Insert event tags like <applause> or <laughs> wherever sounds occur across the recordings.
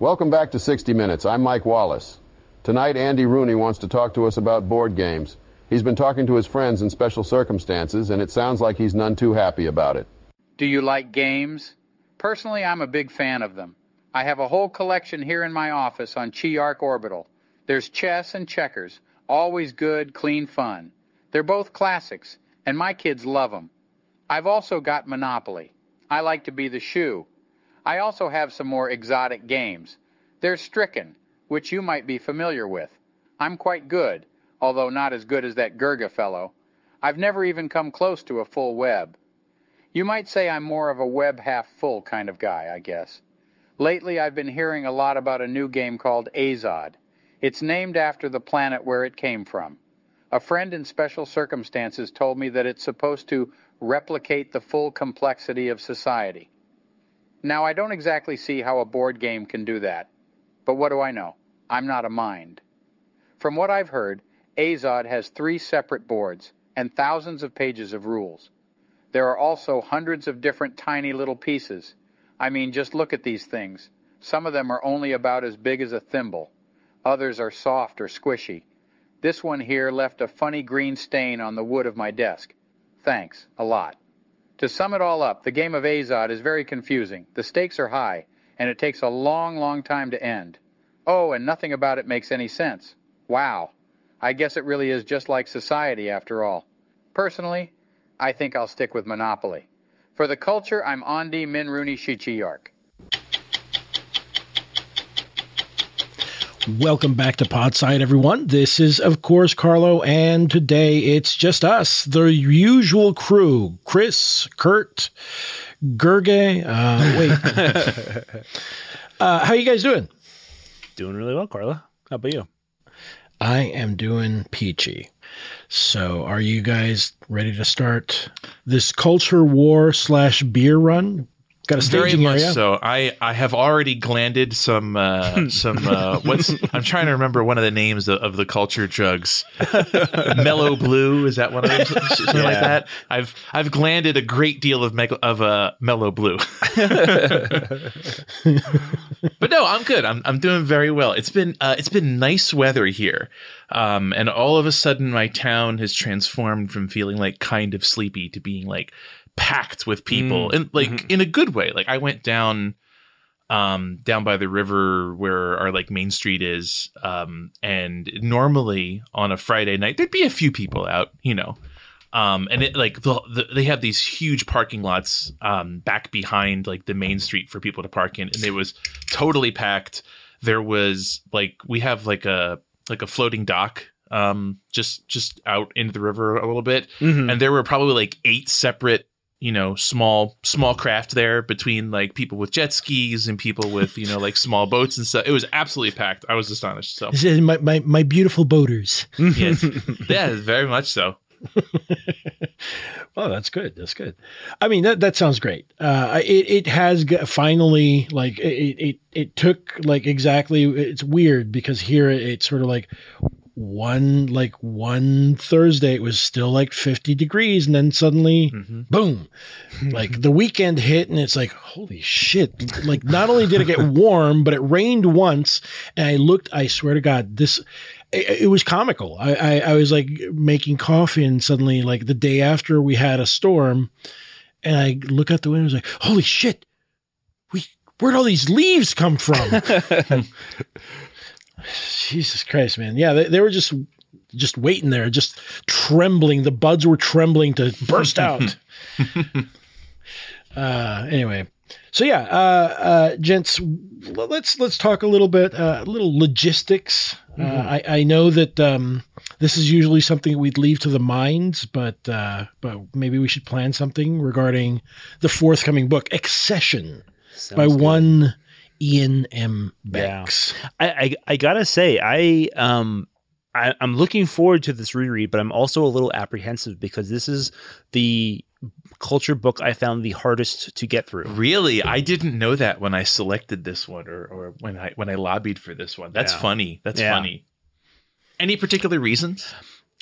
Welcome back to 60 Minutes. I'm Mike Wallace. Tonight, Andy Rooney wants to talk to us about board games. He's been talking to his friends in special circumstances, and it sounds like he's none too happy about it. Do you like games? Personally, I'm a big fan of them. I have a whole collection here in my office on Chiark Orbital. There's chess and checkers, always good, clean fun. They're both classics, and my kids love them. I've also got Monopoly. I like to be the shoe. I also have some more exotic games. There's Stricken, which you might be familiar with. I'm quite good, although not as good as that Gurgeh fellow. I've never even come close to a full web. You might say I'm more of a web half full kind of guy, I guess. Lately, I've been hearing a lot about a new game called Azad. It's named after the planet where it came from. A friend in special circumstances told me that it's supposed to replicate the full complexity of society. Now, I don't exactly see how a board game can do that. But what do I know? I'm not a mind. From what I've heard, Azad has three separate boards and thousands of pages of rules. There are also hundreds of different tiny little pieces. I mean, just look at these things. Some of them are only about as big as a thimble. Others are soft or squishy. This one here left a funny green stain on the wood of my desk. Thanks, a lot. To sum it all up, the game of Azad is very confusing. The stakes are high, and it takes a long, long time to end. Oh, and nothing about it makes any sense. Wow. I guess it really is just like society after all. Personally, I think I'll stick with Monopoly. For the culture, I'm Andi Minrooney Shichiyark. Welcome back to Podside, everyone. This is, of course, Carlo, and today it's just us, the usual crew Chris, Kurt, Gurgeh. Uh, wait. <laughs> uh, how you guys doing? Doing really well, Carla. How about you? I am doing peachy. So, are you guys ready to start this culture war slash beer run? Got a Very much area. so. I, I have already glanded some uh, <laughs> some uh, what's I'm trying to remember one of the names of, of the culture drugs. <laughs> Mellow Blue is that one of them? Something like that. I've I've glanded a great deal of meg- of uh, Mellow Blue. <laughs> but no, I'm good. I'm I'm doing very well. It's been uh, it's been nice weather here, um, and all of a sudden my town has transformed from feeling like kind of sleepy to being like packed with people, and like in a good way. Like I went down um down by the river where our like main street is um and normally on a friday night there'd be a few people out you know. Um and it like the, the, they have these huge parking lots um back behind like the main street for people to park in and it was totally packed. There was like we have like a like a floating dock um just just out into the river a little bit. And there were probably like eight separate you know small small craft there between like people with jet skis and people with you know like small boats and stuff it was absolutely packed i was astonished so my, my, my beautiful boaters. <laughs> yes <laughs> yeah very much so well that's good. That's good. I mean, that that sounds great. Uh, it it has g- finally like it it it took like exactly. It's weird because here it's sort of like one like one Thursday it was still like 50 degrees and then suddenly mm-hmm. boom. <laughs> Like the weekend hit and it's like holy shit. Like not only did it get warm but it rained once and I looked I swear to god this it, it was comical. I, I I was like making coffee and suddenly like the day after we had a storm and I look out the window and I was like holy shit. We where'd all these leaves come from <laughs> <laughs> Jesus Christ, man. Yeah, they, they were just just waiting there, just trembling. The buds were trembling to burst <laughs> out. uh, anyway, so yeah, uh, uh, gents, let's let's talk a little bit, uh, a little logistics. Uh, I, I know that um, this is usually something we'd leave to the minds, but uh, but maybe we should plan something regarding the forthcoming book, Excession, by one Iain M. Banks. I, I I gotta say, I um I, I'm looking forward to this reread, but I'm also a little apprehensive because this is the culture book I found the hardest to get through. Really, I didn't know that when I selected this one, or or when I when I lobbied for this one. That's Yeah. funny. That's Yeah. funny. Any particular reasons?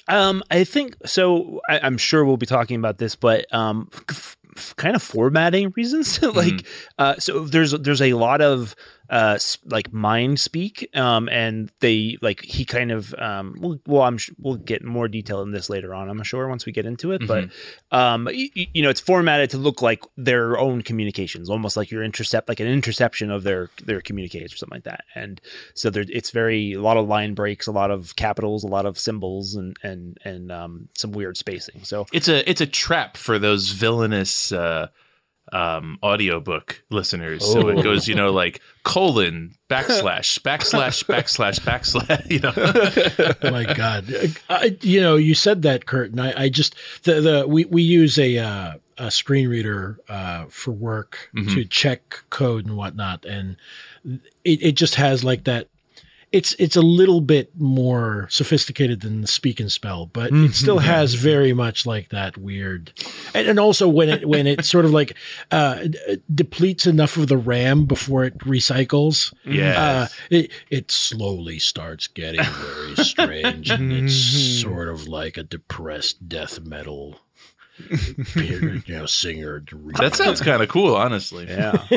Um, I think so. I, I'm sure we'll be talking about this, but um, f- f- kind of formatting reasons. <laughs> like, uh, so there's there's a lot of uh like mind speak um and they like he kind of um well, well i'm sh- we'll get more detail in this later on i'm sure once we get into it but um y- y- you know it's formatted to look like their own communications almost like your intercept like an interception of their their communiques or something like that and so there it's very a lot of line breaks a lot of capitals a lot of symbols and and and um some weird spacing so It's a it's a trap for those villainous uh, um, audiobook listeners. So it goes, you know, like colon backslash backslash backslash backslash. <laughs> You know, <laughs> my God, I, you know, you said that, Kurt, and I, I just the the we we use a uh, a screen reader uh, for work to check code and whatnot, and it it just has like that. It's it's a little bit more sophisticated than the speak and spell, but it still has very much like that weird, and, and also when it when it sort of like uh, d- depletes enough of the RAM before it recycles, Yeah, uh, it it slowly starts getting very strange, and it's sort of like a depressed death metal, <laughs> you know, singer. that sounds kind of cool, honestly. yeah <laughs>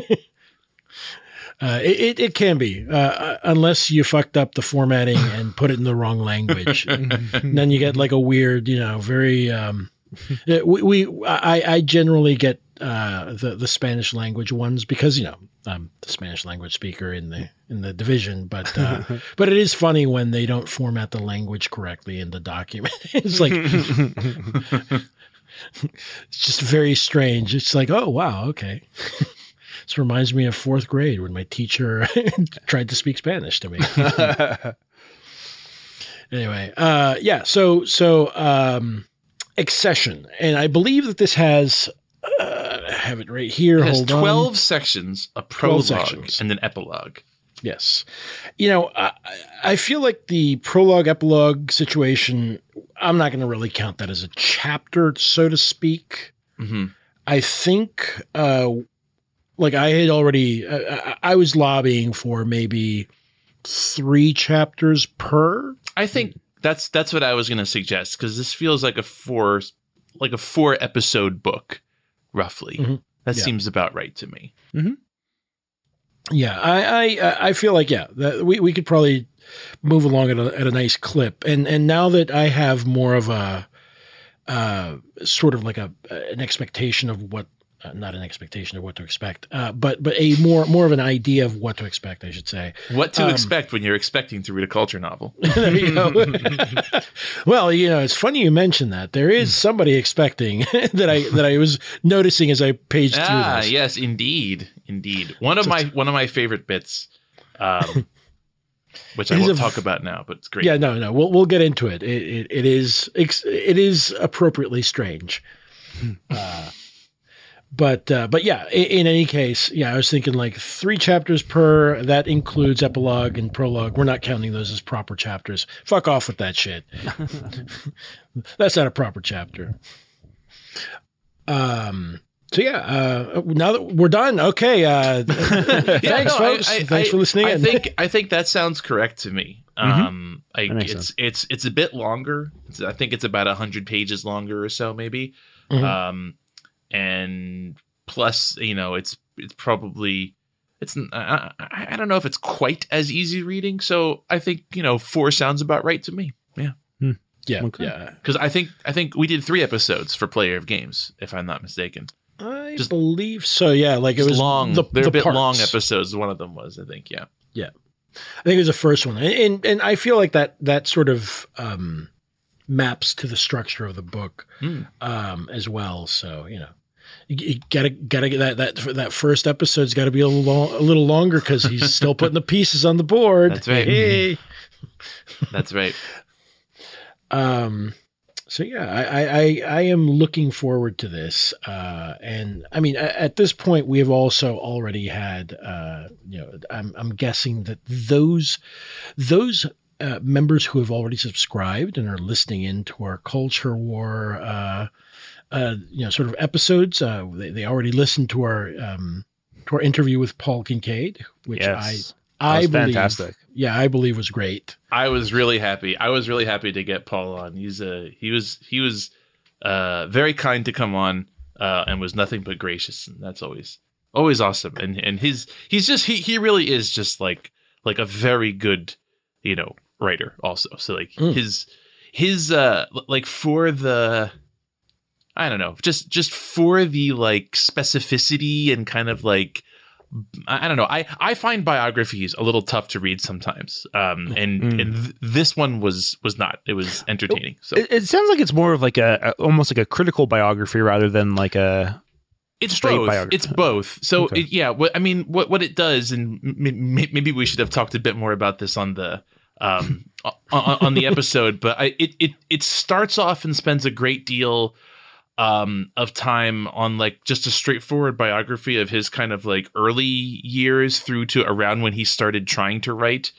Uh, it, it can be, uh, unless you fucked up the formatting and put it in the wrong language. And <laughs> then you get like a weird, you know, very. Um, uh, we, we I, I generally get uh, the the Spanish language ones because you know I'm the Spanish language speaker in the in the division, but uh, <laughs> but it is funny when they don't format the language correctly in the document. <laughs> it's like it's just very strange. It's like oh wow okay. This reminds me of fourth grade when my teacher <laughs> tried to speak Spanish to me. <laughs> anyway, uh, yeah. So so um, excession, and I believe that this has. Uh, I have it right here. It has Hold on. twelve sections, a prologue, sections. and an epilogue. Yes. You know, I, I feel like the prologue epilogue situation, I'm not going to really count that as a chapter, so to speak. hmm I think, uh, like I had already, uh, I, I was lobbying for maybe three chapters per. I think that's that's what I was going to suggest because this feels like a four like a four episode book, roughly. Mhm. That Yeah. seems about right to me. Yeah, I, I, I feel like yeah, that we, we could probably move along at a, at a nice clip, and and now that I have more of a, uh, sort of like a an expectation of what, uh, not an expectation of what to expect, uh, but but a more more of an idea of what to expect, I should say. What to Um, expect when you're expecting to read a culture novel? <laughs> you <laughs> well, you know, it's funny you mentioned that. There is somebody expecting <laughs> that I that I was noticing as I paged through ah, this. yes, indeed, indeed. One of my one of my favorite bits, um, which I won't a- talk about now, but it's great. Yeah, no, no. We'll we'll get into it. It it, it is it is appropriately strange. uh, but uh, but yeah, in, in any case, yeah, I was thinking like three chapters per. That includes epilogue and prologue. We're not counting those as proper chapters. Fuck off with that shit. <laughs> That's not a proper chapter. Um. So yeah, uh, now that we're done, okay. Uh, <laughs> thanks, Yeah, no, folks. I- I- thanks I- for listening. I in. think I think that sounds correct to me. Um, I, That makes it's sense. it's it's a bit longer. It's, I think it's about hundred pages longer or so, maybe. Mhm. Um, and plus, you know, it's it's probably it's I, I, I don't know if it's quite as easy reading. So I think you know four sounds about right to me. Yeah, yeah, Okay. yeah. because I think I think we did three episodes for Player of Games, if I'm not mistaken. I Just- believe so. Yeah, like it was long. The, They're the a bit parts. long episodes. One of them was, I think. Yeah. Yeah. I think it was the first one, and and, and I feel like that that sort of um, maps to the structure of the book Hmm. um, as well. So you know, you, gotta gotta get that that that first episode's got to be a little long, a little longer because he's still putting the pieces on the board. That's right. Hey. <laughs> That's right. Um, So yeah, I, I I am looking forward to this, uh, and I mean at this point we have also already had, uh, you know, I'm I'm guessing that those those uh, members who have already subscribed and are listening in to our culture war, uh, you know, sort of episodes, uh, they they already listened to our um, to our interview with Paul Kincaid, which Yes. I I was believe, fantastic. yeah, I believe was great. I was really happy. I was really happy to get Paul on. He's a he was he was uh, very kind to come on uh, and was nothing but gracious, and that's always always awesome. And and his he's just he he really is just like like a very good you know writer also. So like his his uh like for the I don't know just just for the like specificity and kind of like I don't know. I, I find biographies a little tough to read sometimes, um, and and th- this one was was not. It was entertaining. So It, it sounds like it's more of like a, a almost like a critical biography rather than like a it's both. biography. It's both. So Okay. it, yeah, what I mean, what what it does, and m- m- maybe we should have talked a bit more about this on the um on, on the <laughs> episode. But I, it it it starts off and spends a great deal um of time on like just a straightforward biography of his kind of like early years through to around when he started trying to write.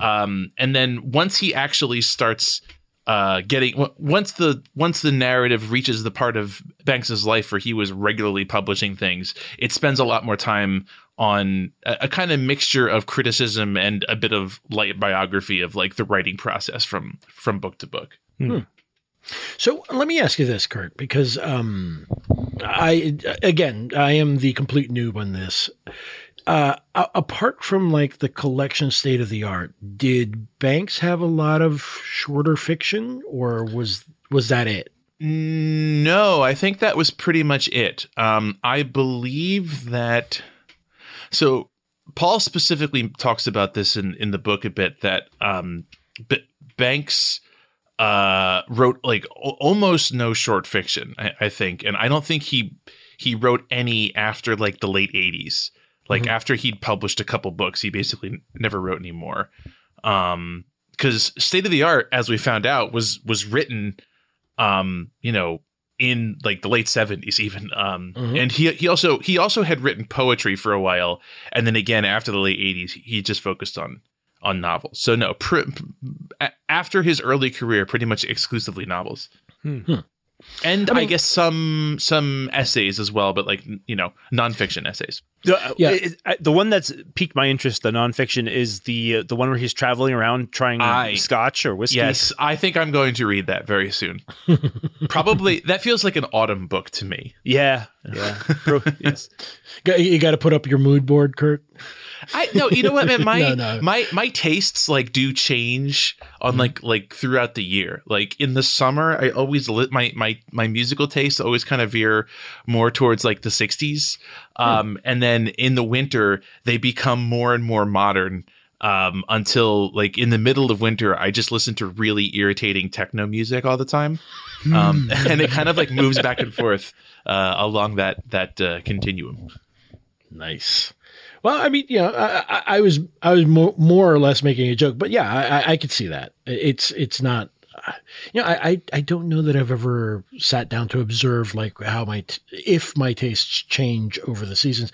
Um and then once he actually starts uh getting once the once the narrative reaches the part of banks's life where he was regularly publishing things it spends a lot more time on a, a kind of mixture of criticism and a bit of light biography of like the writing process from from book to book So let me ask you this, Kurt, because um, I again I am the complete noob on this. Uh, apart from like the collection state of the art, did Banks have a lot of shorter fiction, or was was that it? No, I think that was pretty much it. Um, I believe that. So, Paul specifically talks about this in, in the book a bit that um, B- Banks uh, wrote like al- almost no short fiction, I, I think, and I don't think he he wrote any after like the late '80s. Like after he'd published a couple books, he basically never wrote anymore. Um, because State of the Art, as we found out, was was written um you know in like the late 70s even um and he he also he also had written poetry for a while and then again after the late 80s he just focused on on novels so no pr- after his early career pretty much exclusively novels and I, guess some some essays as well but like you know nonfiction essays The, uh, Yeah. it- I- the one that's piqued my interest, the nonfiction, is the uh, the one where he's traveling around trying I- scotch or whiskey. yes i think i'm going to read that very soon <laughs> probably that feels like an autumn book to me Yeah, yeah. <laughs> Yes. You got to put up your mood board, Kurt. I no, you know what, man. <laughs> My No, no. my my tastes like do change on like like throughout the year. Like in the summer, I always lit my my my musical tastes always kind of veer more towards like the '60s, um, and then in the winter they become more and more modern. Um, until like in the middle of winter, I just listen to really irritating techno music all the time, um, <laughs> and it kind of like moves back and <laughs> forth uh, along that that uh, continuum. Nice. Well, I mean, yeah, I, I, I was I was more, more or less making a joke, but yeah, I, I- could see that. It's it's not, you know, I, I I don't know that I've ever sat down to observe like how my t- if my tastes change over the seasons.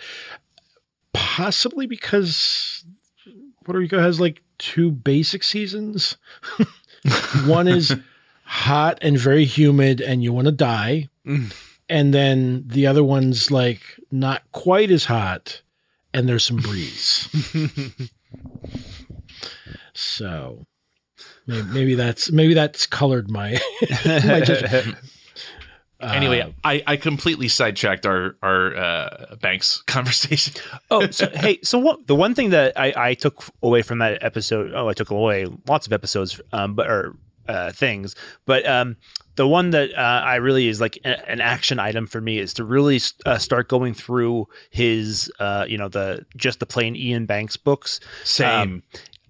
Possibly because Puerto Rico has like two basic seasons. <laughs> One is hot and very humid, and you want to die mm. and then the other one's like not quite as hot and there's some breeze <laughs> so maybe, maybe that's maybe that's colored my, <laughs> my judgment. <laughs> Anyway, I, I completely sidetracked our our uh, banks conversation. Oh, so, hey, so what? The one thing that I, I took away from that episode, oh, I took away lots of episodes, um, but or uh, things, but um, the one that uh, I really is like a, an action item for me is to really uh, start going through his, uh, you know, the just the plain Iain Banks books. Same.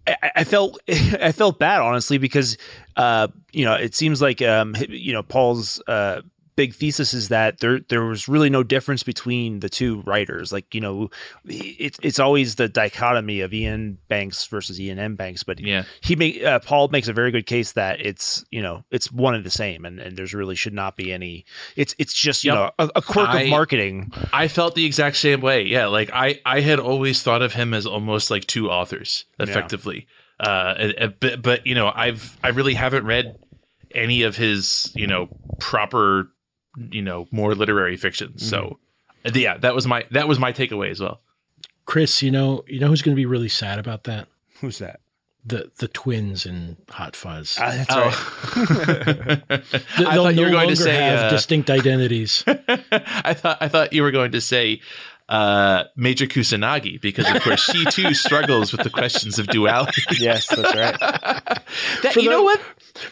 I, I felt <laughs> I felt bad honestly because uh, you know it seems like um, you know Paul's uh, big thesis is that there there was really no difference between the two writers. Like you know, it's it's always the dichotomy of Iain Banks versus Iain M Banks, but Yeah. he make uh, Paul makes a very good case that it's you know it's one and the same, and, and there's really should not be any. It's it's just you Yep. know a, a quirk I- of marketing. I felt the exact same way. Yeah, like I I had always thought of him as almost like two authors effectively. Uh, and- and- but, but you know, I've I really haven't read any of his you know proper you know more literary fiction. So Mm-hmm. yeah, that was my that was my takeaway as well. Chris, you know, you know who's going to be really sad about that? Who's that? The the twins in Hot Fuzz. Uh, that's Oh. <laughs> right. Th- I They'll thought you no were going to longer say, have uh, distinct identities. <laughs> I thought I thought you were going to say uh, Major Kusanagi because of course she too struggles with the questions of duality. yes, that's right. <laughs> That, you the- know what?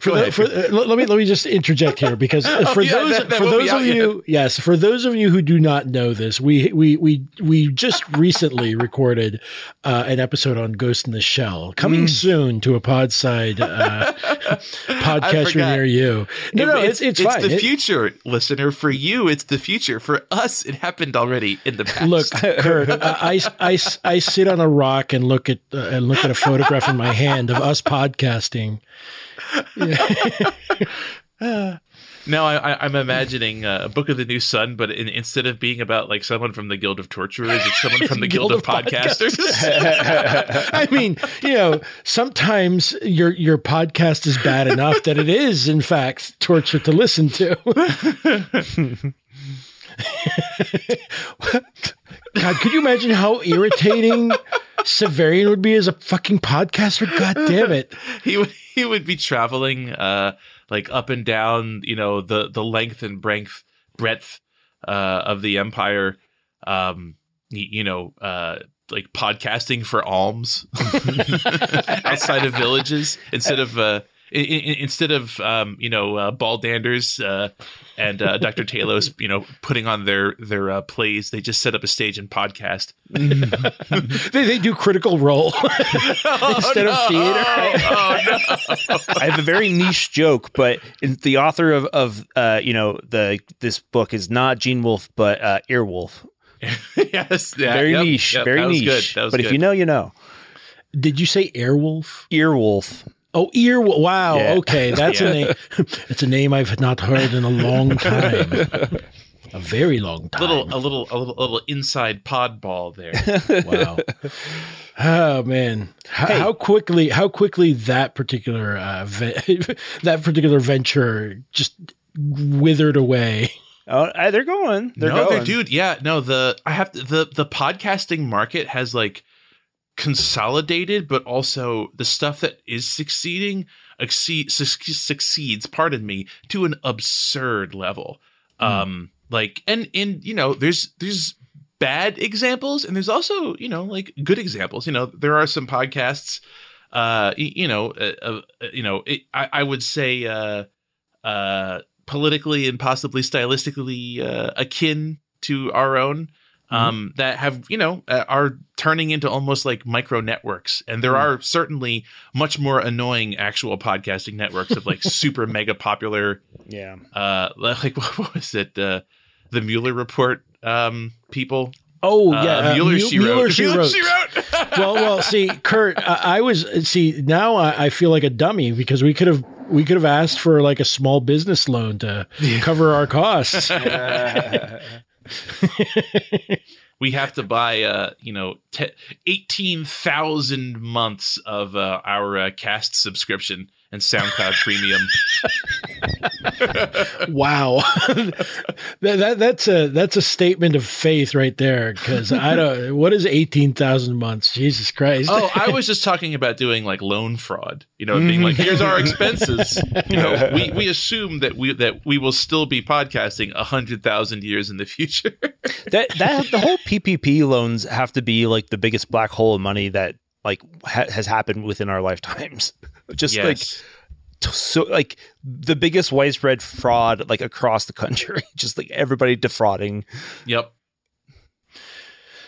For the, for, uh, let me let me just interject here because uh, <laughs> for Oh, yeah, those that- that for those of you yes for those of you who do not know this we we we we just recently recorded uh, an episode on Ghost in the Shell coming Mm. soon to a Podside uh, <laughs> podcast near you. No, no, it's it's, fine. the It- future, listener. For you, it's the future. For us, it happened already in the past. Look, <laughs> Kurt, I, I, I, I sit on a rock and look at uh, and look at a photograph in my hand of us podcasting. <laughs> now I, I, I'm imagining uh, a book of the new sun, but in, instead of being about like someone from the Guild of Torturers, it's someone from <laughs> the Guild, of, Podcasters. <laughs> I mean, you know, sometimes your your podcast is bad enough that it is, in fact, torture to listen to. God, could you imagine how irritating Severian would be as a fucking podcaster? God damn it. <laughs> he would he would be traveling uh like up and down you know the the length and breadth breadth uh of the empire um y- you know uh like podcasting for alms <laughs> outside of villages instead of uh i- i- instead of um, you know uh, Baldanders uh, and uh, Dr. Talos, <laughs> you know, putting on their their uh, plays, they just set up a stage and podcast. <laughs> They, they do critical role <laughs> instead of theater. Oh, no. I have a very niche joke, but in- the author of of uh, you know the this book is not Gene Wolfe, but uh, Earwolf. yes, yeah, Very yep, niche, yep, very that was niche. Good. That was but good. if you know, you know. Did you say Airwolf? Earwolf. Oh, ear. Wow. Yeah. Okay, <laughs> that's a name. It's a name I've not heard in a long time. <laughs> a very long time. little a little a little a little inside pod ball there. <laughs> Wow. Oh man, how, how quickly how quickly that particular uh, ve- that particular venture just withered away. Oh, they're going. They're no, going. they're dude. Yeah, no. The I have to, the the podcasting market has like consolidated, but also the stuff that is succeeding exceed, suc- succeeds. Pardon me, to an absurd level. Um, like and and you know, there's there's bad examples and there's also you know like good examples. You know, there are some podcasts. Uh, you know, uh, uh, you know, it, I I would say uh uh, politically and possibly stylistically uh, akin to our own um, that have you know uh, are turning into almost like micro networks and there are certainly much more annoying actual podcasting networks of like <laughs> super mega popular Yeah. uh <laughs> like what was it uh the Mueller report um people Oh uh, yeah, uh, Mueller, Mu- she Mueller, wrote <laughs> she Mueller, wrote. she wrote well, well, see, Kurt, I, I was see now. I, I feel like a dummy because we could have we could have asked for like a small business loan to cover our costs. <laughs> we have to buy uh you know te- 18,000 months of uh, our uh, cast subscription and SoundCloud premium wow, <laughs> that, that that's a that's a statement of faith right there. Because I don't. What is eighteen thousand months? Jesus Christ! Oh, I was just talking about doing like loan fraud. You know, being like, mm-hmm. here's our expenses. You know, <laughs> we, we assume that we that we will still be podcasting a hundred thousand years in the future. <laughs> that that the whole PPP loans have to be like the biggest black hole of money that like ha- has happened within our lifetimes. Just like yes. t- so like the biggest widespread fraud like across the country. <laughs> Just like everybody defrauding. yep.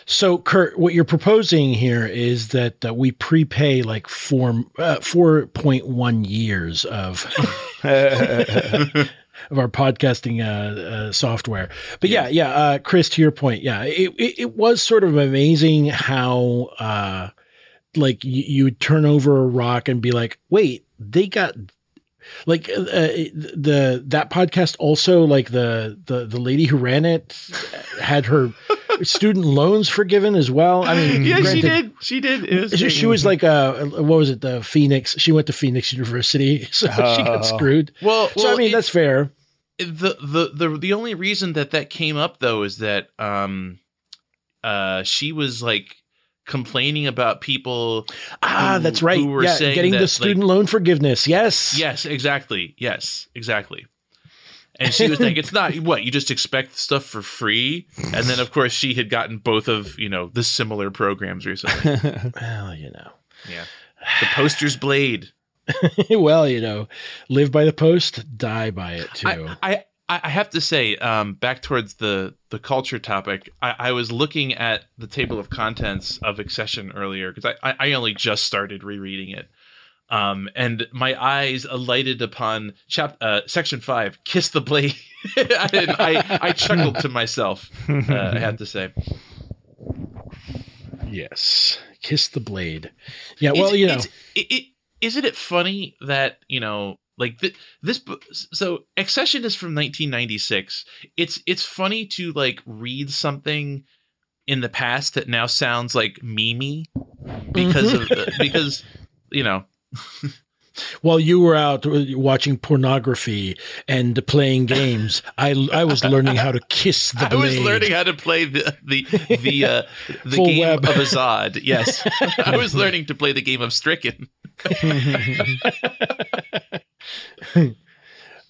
So, Kurt, what you're proposing here is that uh, we prepay like four uh, four point one years of <laughs> <laughs> of our podcasting uh, uh, software. But yeah, yeah, uh, Chris, to your point, yeah, it, it, it was sort of amazing how uh, like you, you would turn over a rock and be like, wait, they got like uh, the that podcast also like the the the lady who ran it had her <laughs> student loans forgiven as well. I mean, yeah, she did. She did. It was she, she was like a what was it? The Phoenix. She went to Phoenix University, <laughs> so she got screwed. Well, so I mean it- that's fair. the the the the only reason that that came up though is that um uh she was like complaining about people Ah, who- that's right. who were Yeah, saying getting that, the like- student loan forgiveness. Yes. yes exactly yes exactly and she was like it's not <laughs> what you just expect stuff for free and then of course she had gotten both of you know the similar programs recently <laughs> Well, you know. yeah the poster's blade <laughs> well, you know, live by the post, die by it too. I, I I have to say, um, back towards the the culture topic, I, I was looking at the table of contents of Excession earlier because I, I only just started rereading it, um, and my eyes alighted upon chap uh, section five, "Kiss the Blade." <laughs> and I I chuckled to myself. Uh, I have to say, yes. Kiss the blade. Yeah. Well, It's- you know. it, it, isn't it funny that you know, like th- this? book So, Excession is from 1996. It's it's funny to like read something in the past that now sounds like memey because of the, <laughs> because you know While you were out watching pornography and playing games, I I was learning how to kiss the <laughs> I was learning how to play the the the uh, the game web. of Azad. Yes, <laughs> I was learning to play the game of Stricken. <laughs>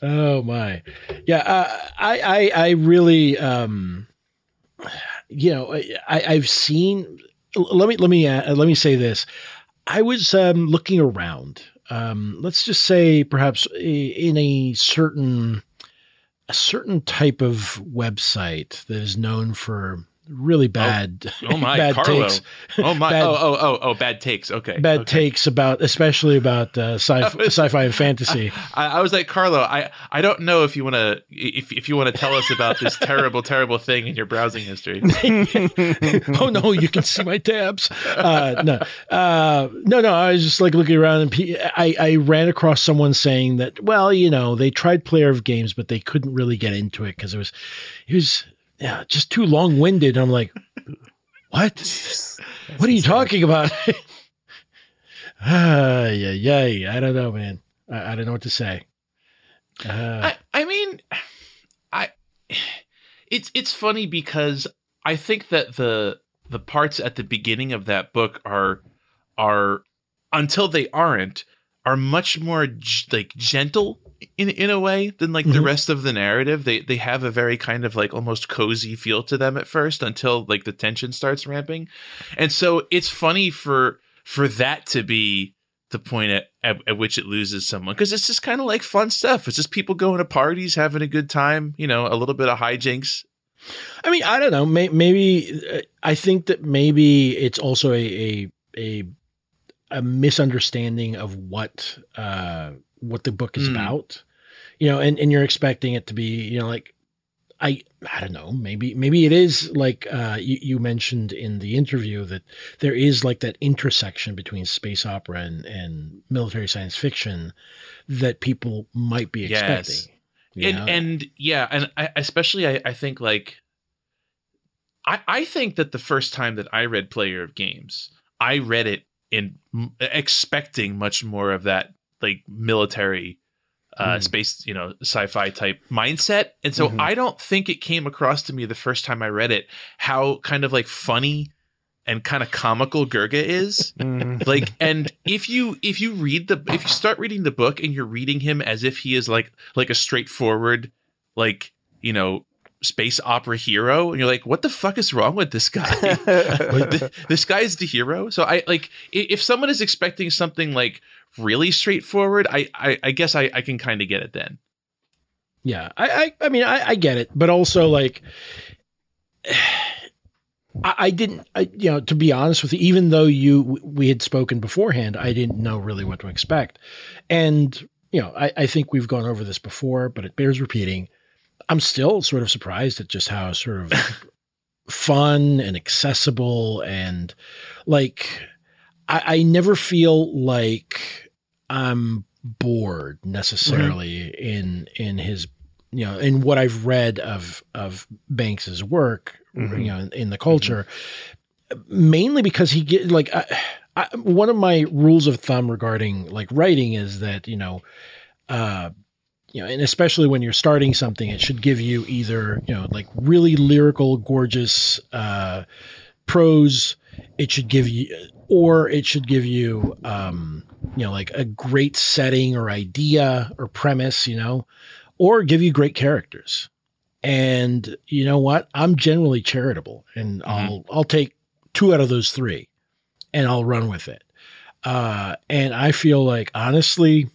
Oh my, yeah. Uh, I I I really um, you know, I I've seen. Let me let me uh, let me say this. I was um, looking around. Um, let's just say perhaps in a certain a certain type of website that is known for really bad Oh my, <laughs> bad Carlo! takes Oh my! Bad- oh oh oh oh! Bad takes. Okay. bad okay. takes about especially about uh, sci- <laughs> sci-fi and fantasy. <laughs> I, I was like, Carlo, I, I don't know if you want to if if you want to tell us about this terrible terrible thing in your browsing history. oh no, you can see my tabs. Uh, no, uh, no, no. I was just like looking around, and I ran across someone saying that, well, you know, they tried Player of Games, but they couldn't really get into it because it was, it was, yeah, just too long winded. I'm like, what? <laughs> what are you talking about? <laughs> Ah, yeah, yeah. I don't know, man. I, I don't know what to say. Uh, I, I mean, I it's it's funny because I think that the the parts at the beginning of that book are are until they aren't are much more g- like gentle in in a way than like the Mhm. rest of the narrative. They they have a very kind of like almost cozy feel to them at first until like the tension starts ramping. And so it's funny for for that to be the point at, at, at which it loses someone because it's just kind of like fun stuff. It's just people going to parties, having a good time, you know, a little bit of hijinks. I mean, I don't know. May, maybe uh, I think that maybe it's also a a a, a misunderstanding of what uh, what the book is Hmm. about. You know, and, and you're expecting it to be, you know, like I I don't know. Maybe maybe it is like uh, you, you mentioned in the interview that there is like that intersection between space opera and, and military science fiction that people might be expecting. you and know? and yeah, and I, especially I, I think like I I think that the first time that I read Player of Games, I read it in m- expecting much more of that like military uh Mm. space you know sci-fi type mindset. And so Mhm. i don't think it came across to me the first time i read it how kind of like funny and kind of comical gurgeh is. <laughs> Like and if you if you read the if you start reading the book and you're reading him as if he is like like a straightforward like you know space opera hero and you're like what the fuck is wrong with this guy? <laughs> <laughs> Like, th- this guy is the hero. So i like if someone is expecting something like really straightforward i i, I guess i i can kind of get it then Yeah, I, I, I mean, I, I get it, but also like, <sighs> I, I didn't, I, you know, to be honest with you, even though you we had spoken beforehand, I didn't know really what to expect, and you know, I, I think we've gone over this before, but it bears repeating. I'm still sort of surprised at just how sort of <laughs> fun and accessible and like I, I never feel like I'm bored necessarily in in his you know in what I've read of of Banks's work you know in, in the culture mainly because he get like I, I, one of my rules of thumb regarding like writing is that you know uh you know and especially when you're starting something it should give you either you know like really lyrical gorgeous uh prose. It should give you or it should give you um you know like a great setting or idea or premise you know or give you great characters. And you know what? I'm generally charitable and i'll i'll take two out of those three and i'll run with it. Uh and i feel like honestly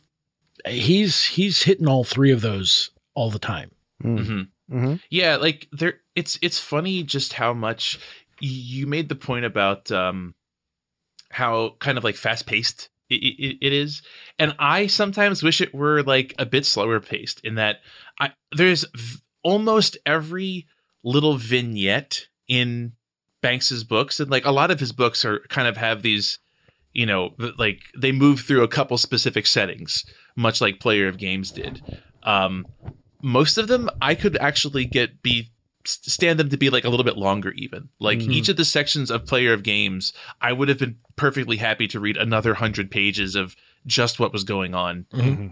he's he's hitting all three of those all the time. Hmm Mm-hmm. Yeah, like there it's it's funny just how much you made the point about um how kind of like fast paced it, it, it is. And I sometimes wish it were like a bit slower paced in that I there's v- almost every little vignette in Banks's books and like a lot of his books are kind of have these you know like they move through a couple specific settings much like player of games did. Um most of them I could actually get be stand them to be like a little bit longer even. Like each of the sections of player of games i would have been perfectly happy to read another 100 pages of just what was going on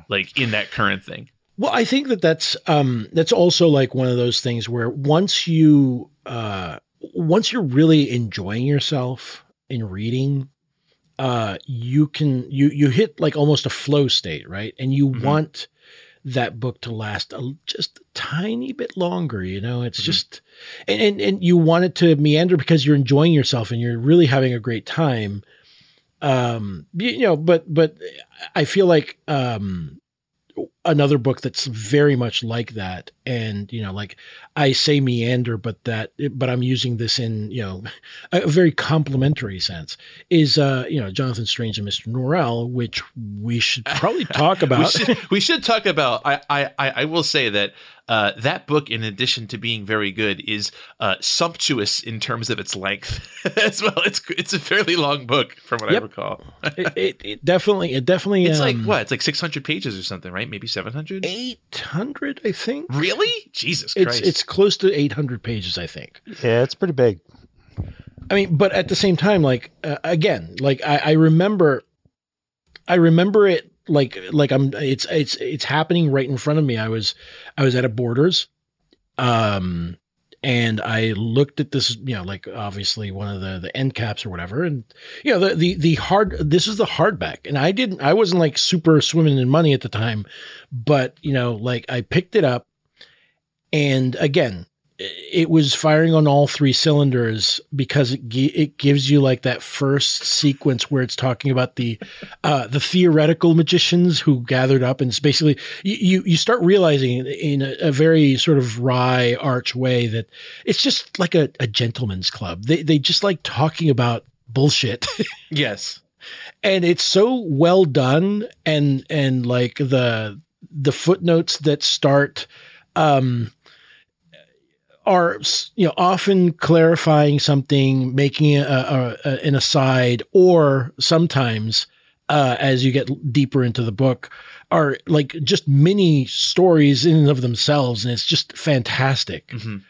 like in that current thing. Well, I think that that's um, that's also like one of those things where once you uh, once you're really enjoying yourself in reading, uh, you can you you hit like almost a flow state, right? And you want that book to last a, just a tiny bit longer. You know, it's just and, and and you want it to meander because you're enjoying yourself and you're really having a great time. Um, you, you know, but but I feel like um another book that's very much like that. And you know like i say meander but that but i'm using this in you know a very complimentary sense is uh you know jonathan strange and mr norrell which we should probably talk <laughs> we about. should, we should talk about I i I will say that uh that book in addition to being very good is uh sumptuous in terms of its length <laughs> as well. It's it's a fairly long book from what Yep. i recall. It, <laughs> it, it definitely it definitely it's like um, what? It's like 600 pages or something right? Maybe 700 800 i think. Really? Jesus it's christ. it's close to 800 pages i think. Yeah, it's pretty big. I mean, but at the same time, like uh, again, like I, I remember, I remember it like like I'm it's it's it's happening right in front of me. I was I was at a Borders, um, and I looked at this, you know, like obviously one of the the end caps or whatever, and you know the the the hard this is the hardback, and I didn't I wasn't like super swimming in money at the time, but you know like I picked it up, and again it was firing on all three cylinders because it gi- it gives you like that first sequence where it's talking about the uh, the theoretical magicians who gathered up and it's basically you you, you start realizing in a, a very sort of wry arch way that it's just like a, a gentleman's club. They they just like talking about bullshit. <laughs> Yes. And it's so well done and and like the the footnotes that start um are you know often clarifying something making a, a, a, an aside or sometimes uh as you get deeper into the book are like just mini stories in and of themselves and it's just fantastic Mhm.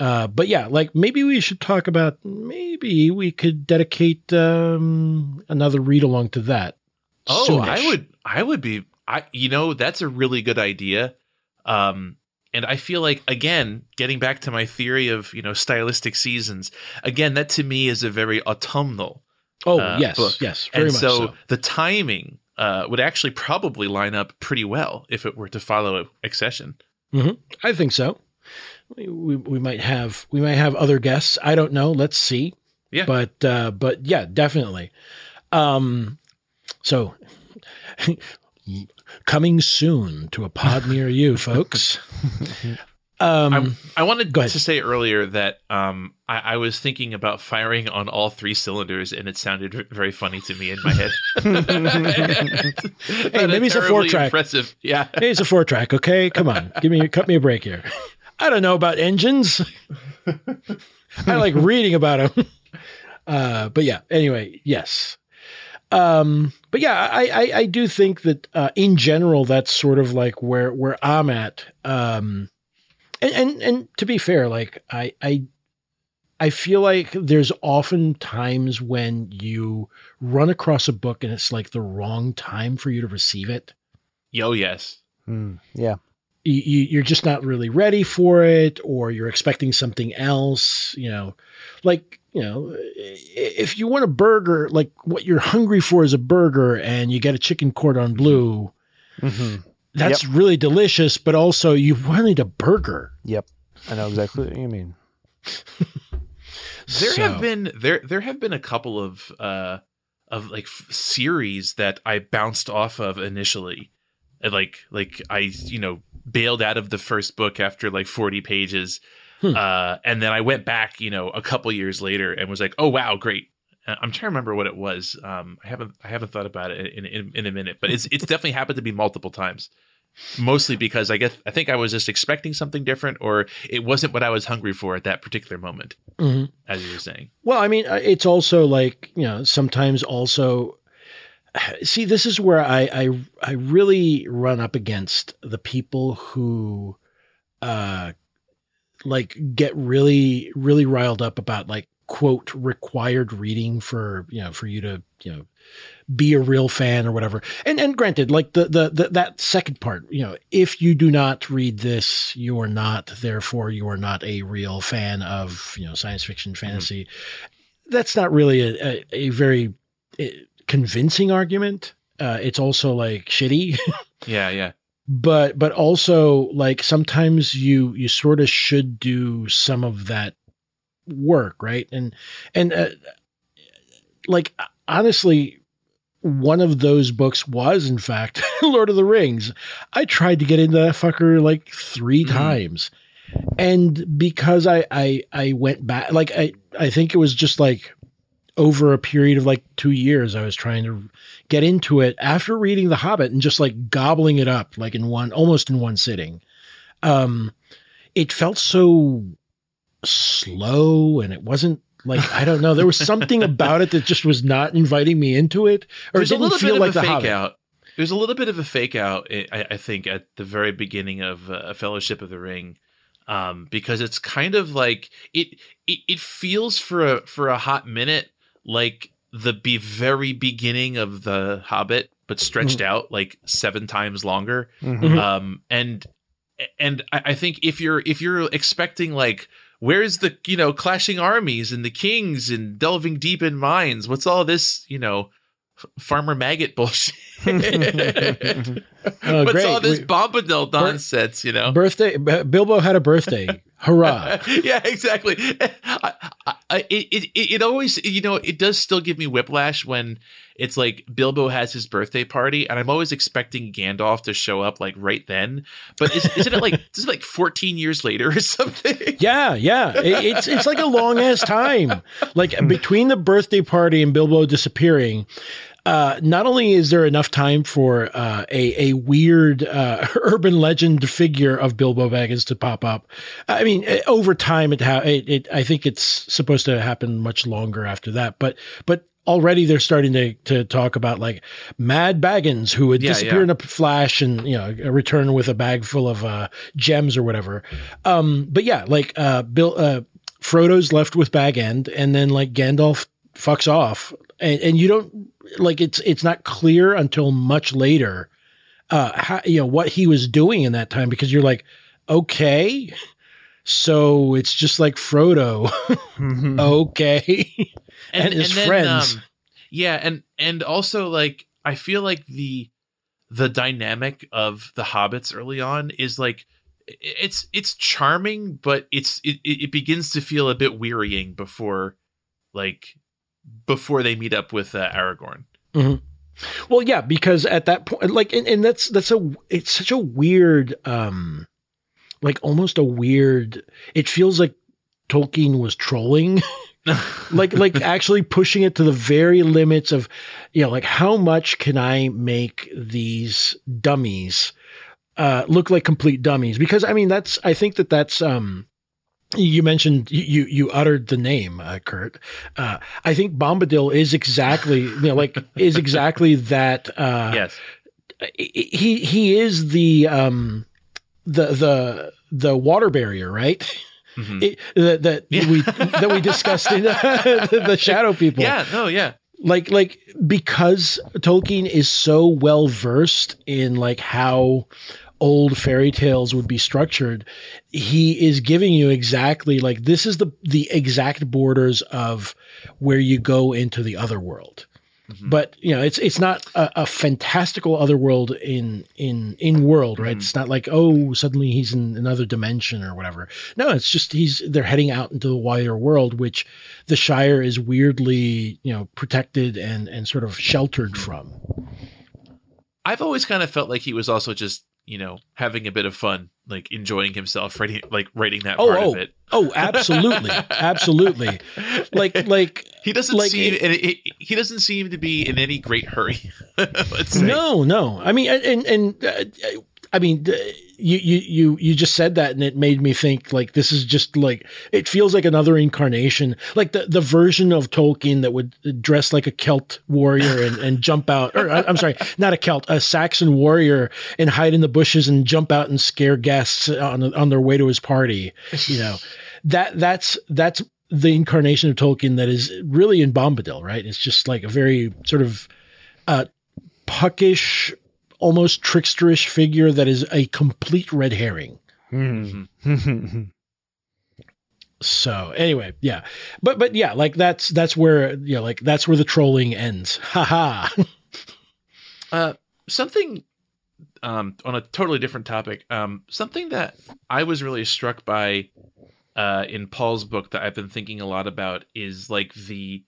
uh but yeah like maybe we should talk about maybe we could dedicate um another read along to that Oh, soonish. I would I would be I you know, that's a really good idea. Um and I feel like again, getting back to my theory of, you know, stylistic seasons, again, that to me is a very autumnal oh uh, yes book. yes very and much so, so, the timing uh, would actually probably line up pretty well if it were to follow excession. i think so. We, we, we might have we might have other guests. I don't know. Let's see. Yeah. but uh but yeah definitely. Um so coming soon to a pod near you <laughs> folks <laughs> Um, I, I wanted to say earlier that um, I, I was thinking about firing on all three cylinders, and it sounded very funny to me in my head. <laughs> hey, maybe it's a four-track. Impressive, yeah. hey, it's a four track. Okay, come on, give me cut me a break here. I don't know about engines. I like reading about them. Uh, but yeah, anyway, yes. Um, but yeah, I, I, I do think that uh, in general, that's sort of like where where I'm at. Um, and, and and to be fair, like I I I feel like there's often times when you run across a book and it's like the wrong time for you to receive it. Yo, yes. Mm, yeah. you, you, you're just not really ready for it or you're expecting something else you know like you know if you want a burger like what you're hungry for is a burger and you get a chicken cordon bleu hmm that's really delicious but also you wanted a burger Yep. I know exactly what you mean. There So- have been there there have been a couple of uh of like f- series that I bounced off of initially. And, Like like I you know bailed out of the first book after like 40 pages. Hmm. Uh and then I went back, you know, a couple years later and was like, "Oh wow, great." Uh, I'm trying to remember what it was. Um I haven't I haven't thought about it in in, in a minute, but it's it's definitely happened to me multiple times. Mostly because I guess I think I was just expecting something different or it wasn't what I was hungry for at that particular moment, Mhm. as you were saying. Well, I mean, uh, it's also like you know, sometimes also. <sighs> See, this is where I I I really run up against the people who, uh, like get really really riled up about like quote required reading for you know for you to you know be a real fan or whatever. And and granted, like the, the the that second part, you know, if you do not read this, you are not. Therefore, you are not a real fan of you know science fiction, fantasy. That's not really a, a, a very uh, convincing argument. Uh, it's also like shitty, <laughs> Yeah, yeah. But but also like sometimes you you sort of should do some of that work, right? And and uh, like honestly one of those books was in fact <laughs> Lord of the Rings. I tried to get into that fucker like 3 Mhm. times. And because I I I went back like I I think it was just like over a period of like 2 years I was trying to get into it after reading The Hobbit and just like gobbling it up like in one almost in one sitting. Um it felt so slow and it wasn't like I don't know. There was something about it that just was not inviting me into it, or There's it a didn't little feel bit like of the a fake Hobbit. out. There's a little bit of a fake out, I, I think, at the very beginning of uh, Fellowship of the Ring, um, because it's kind of like it, it. It feels for a for a hot minute like the be very beginning of the Hobbit, but stretched out like seven times longer. Mhm. um and and I, I think if you're if you're expecting like where's the you know clashing armies and the kings and delving deep in mines what's all this you know farmer maggot <laughs> bullshit <laughs> Oh, what's great. all this We- bombadil nonsense you know Birthday. Bilbo had a birthday. Hurrah! <laughs> yeah, exactly. I, I, it, it, it always, you know, it does still give me whiplash when it's like Bilbo has his birthday party, and I'm always expecting Gandalf to show up like right then. But is, isn't it like <laughs> this is like 14 years later or something? Yeah, yeah. It, it's it's like a long ass time. Like between the birthday party and Bilbo disappearing. Uh, not only is there enough time for uh, a a weird uh, <laughs> urban legend figure of Bilbo Baggins to pop up, I mean, eh, over time it, ha- it, it I think it's supposed to happen much longer after that. But but already they're starting to to talk about like Mad Baggins who would Yeah, disappear yeah. in a flash and you know return with a bag full of uh, gems or whatever. Um, but yeah, like uh, Bill uh, Frodo's left with Bag End, and then like Gandalf fucks off, and, and you don't like it's it's not clear until much later, uh, how, you know what he was doing in that time because you're like, okay, so it's just like Frodo, <laughs> okay, and, his friends. um, yeah, and and also like I feel like the the dynamic of the hobbits early on is like it's it's charming, but it's it, it it begins to feel a bit wearying before like before they meet up with uh, Aragorn. Well, yeah, because at that point, like, and, and that's that's a it's such a weird um like almost a weird. It feels like Tolkien was trolling. <laughs> like like actually pushing it to the very limits of you know like how much can i make these dummies uh look like complete dummies because i mean that's i think that that's um you mentioned you you uttered the name uh, Kurt. Uh, I think Bombadil is exactly you know like is exactly that. Uh, yes, he he is the um the the the water barrier, right? Mm-hmm. It, that that yeah. we that we discussed in <laughs> the Shadow People. Yeah, no, yeah. Like like because Tolkien is so well versed in like how old fairy tales would be structured he is giving you exactly like this is the the exact borders of where you go into the other world mm-hmm. but you know it's it's not a, a, fantastical other world in in in world right mm-hmm. it's not like oh suddenly he's in another dimension or whatever no it's just he's they're heading out into the wider world which the shire is weirdly you know protected and and sort of sheltered mm-hmm. from I've always kind of felt like he was also just you know, having a bit of fun, like enjoying himself, writing like writing that oh, part oh, of it. Oh, absolutely, absolutely. Like, <laughs> like he doesn't like, seem it, it, he doesn't seem to be in any great hurry. <laughs> No, no. I mean, and and uh, I mean, you, you, you, you just said that and it made me think like this is just like, it feels like another incarnation, like the, the version of Tolkien that would dress like a Celt warrior and, and jump out, or I'm sorry, not a Celt, a Saxon warrior and hide in the bushes and jump out and scare guests on, on their way to his party. You know, that, that's, that's the incarnation of Tolkien that is really in Bombadil, right? It's just like a very sort of, uh, puckish, almost tricksterish figure that is a complete red herring. Mm-hmm. <laughs> so anyway, yeah, but but yeah, like that's that's where you know, like that's where the trolling ends. Ha ha. <laughs> uh, something um, on a totally different topic. Um, something that I was really struck by uh, in Paul's book that I've been thinking a lot about is like the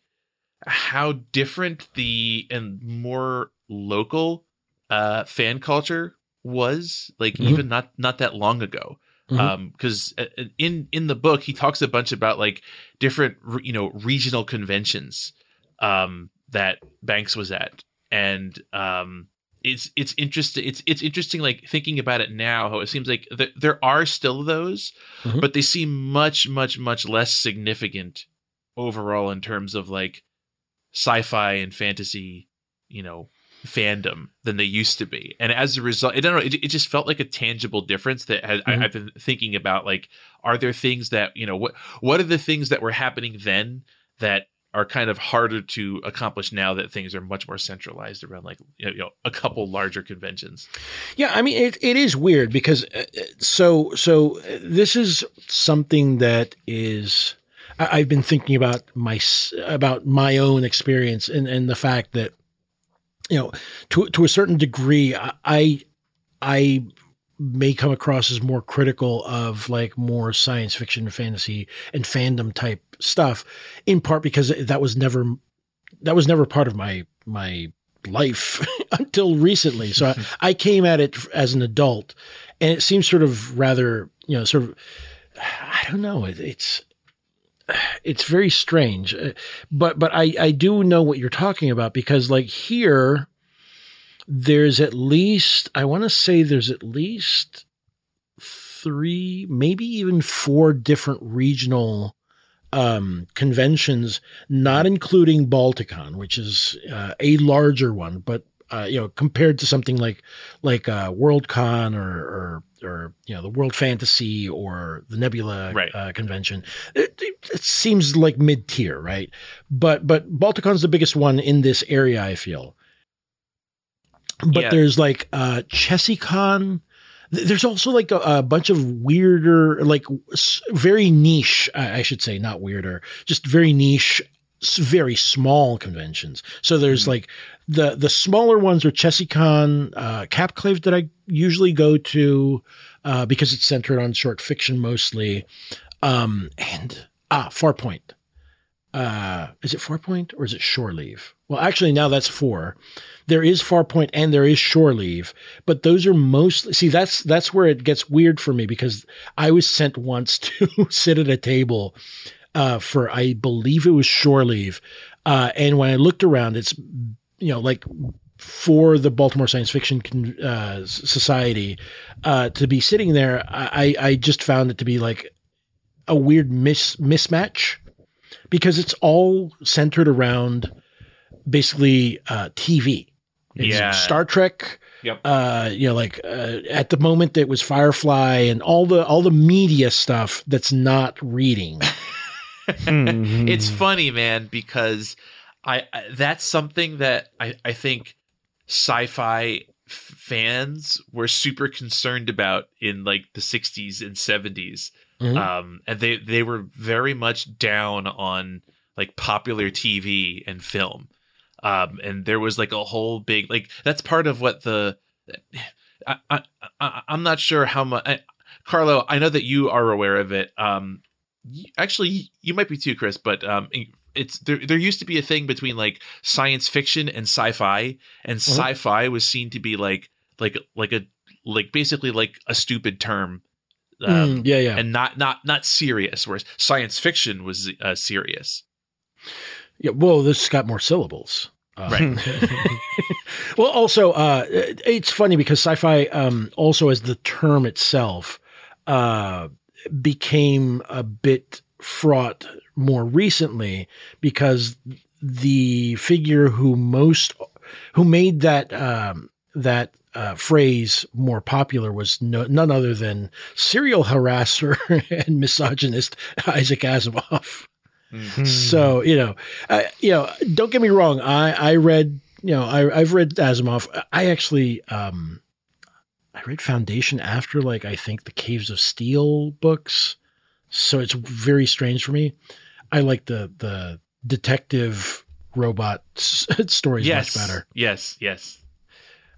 how different the and more local uh, fan culture was like mm-hmm. even not not that long ago mm-hmm. um because uh, uh, in in the book he talks a bunch about like different you know regional conventions um that banks was at and um it's it's interesting it's it's interesting like thinking about it now how it seems like th- there are still those mm-hmm. but they seem much much much less significant overall in terms of like sci-fi and fantasy you know fandom than they used to be and as a result i don't know it, it just felt like a tangible difference that has, mm-hmm. I, have been thinking about like are there things that you know what what are the things that were happening then that are kind of harder to accomplish now that things are much more centralized around like you know a couple larger conventions yeah i mean it, it is weird because uh, so so uh, this is something that is I've been thinking about my about my own experience and, and the fact that you know, to to a certain degree, I I may come across as more critical of like more science fiction, fantasy, and fandom type stuff, in part because that was never that was never part of my my life <laughs> until recently. So I, <laughs> I came at it as an adult, and it seems sort of rather you know sort of I don't know. It, it's it's very strange. Uh, but but I I do know what you're talking about because like here there's at least I want to say there's at least three, maybe even four different regional um, conventions, not including Balticon, which is uh, a larger one, but uh, you know, compared to something like like uh, WorldCon or, or or you know the World Fantasy or the Nebula right. uh, convention. It, it, seems like mid tier, right? But but Balticon's the biggest one in this area. I feel. But yeah. there's like uh, ChessieCon. There's also like a, a, bunch of weirder, like very niche, I should say, not weirder, just very niche, very small conventions. So there's mm-hmm. like the the smaller ones are ChessieCon, uh, Capclave that I usually go to uh, because it's centered on short fiction mostly, um, and ah, Farpoint. uh, is it Far Point or is it Shore Leave? Well, actually, now that's four. There is Far Point and there is Shore Leave, but those are mostly see that's that's where it gets weird for me because I was sent once <laughs> to sit at a table uh, for I believe it was Shore Leave, uh, and when I looked around, it's you know like for the Baltimore Science Fiction uh, Society uh, to be sitting there, I, I just found it to be like a weird mis- mismatch because it's all centered around basically uh, TV. It's Yeah. Star Trek. Yep. Uh, you know, like uh, at the moment it was Firefly and all the all the media stuff that's not reading. <laughs> it's funny, man, because I, I that's something that I I think sci-fi f- fans were super concerned about in like the 60s and 70s. Mhm. Um and they they were very much down on like popular TV and film. Um and there was like a whole big like that's part of what the I, I, I I'm not sure how much I, Carlo, I know that you are aware of it. Um actually you might be too chris but um it's there there used to be a thing between like science fiction and sci-fi and sci-fi was seen to be like like like a like basically like a stupid term um, Mm, yeah, yeah. and not not not serious whereas science fiction was uh, serious Yeah, well, this got more syllables. Uh, right <laughs> <laughs> well, also, uh, it- it's funny because sci-fi, um, also as the term itself, uh, became a bit fraught more recently because the figure who most, who made that, um, that, uh, phrase more popular was no, none other than serial harasser <laughs> and misogynist Isaac Asimov. So you know, uh, you know, don't get me wrong. I I read you know I I've read Asimov. I actually um I read Foundation after like I think the Caves of Steel books. So it's very strange for me. I like the the detective robot s- <laughs> stories yes much better. yes yes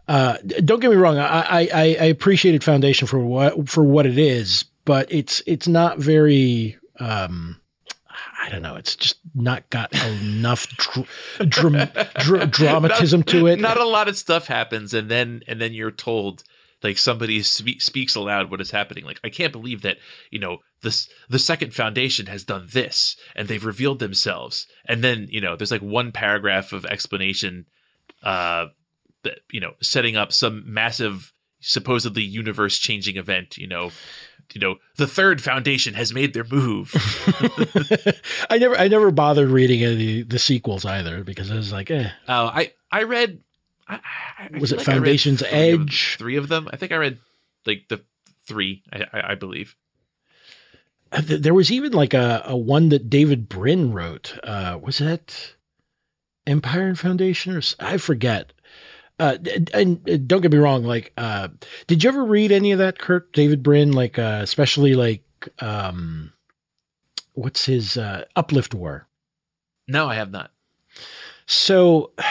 Uh, don't get me wrong. I, I I appreciated Foundation for what for what it is, but it's it's not very. Um, I don't know. It's just not got enough dr- dram- dr- <laughs> dramatism Not- to it. not a lot of stuff happens and then and then you're told like somebody spe- speaks aloud what is happening like i can't believe that you know this the second foundation has done this and they've revealed themselves and then you know there's like one paragraph of explanation uh that you know setting up some massive supposedly universe changing event you know you know the third foundation has made their move <laughs> <laughs> I never I never bothered reading any of the, the sequels either because I was like, eh. Uh, I I read. I, I- Was it like Foundation's three of- Edge? three of them. I think I read like the three. I, I, I believe. Uh, There was even like a, a one that David Brin wrote. Uh, was that Empire and Foundation or I forget. Uh, and, and don't get me wrong. Like, uh, did you ever read any of that, Kurt David Brin? Like, uh, especially like, um, what's his uh, Uplift War? No, I have not. So uh,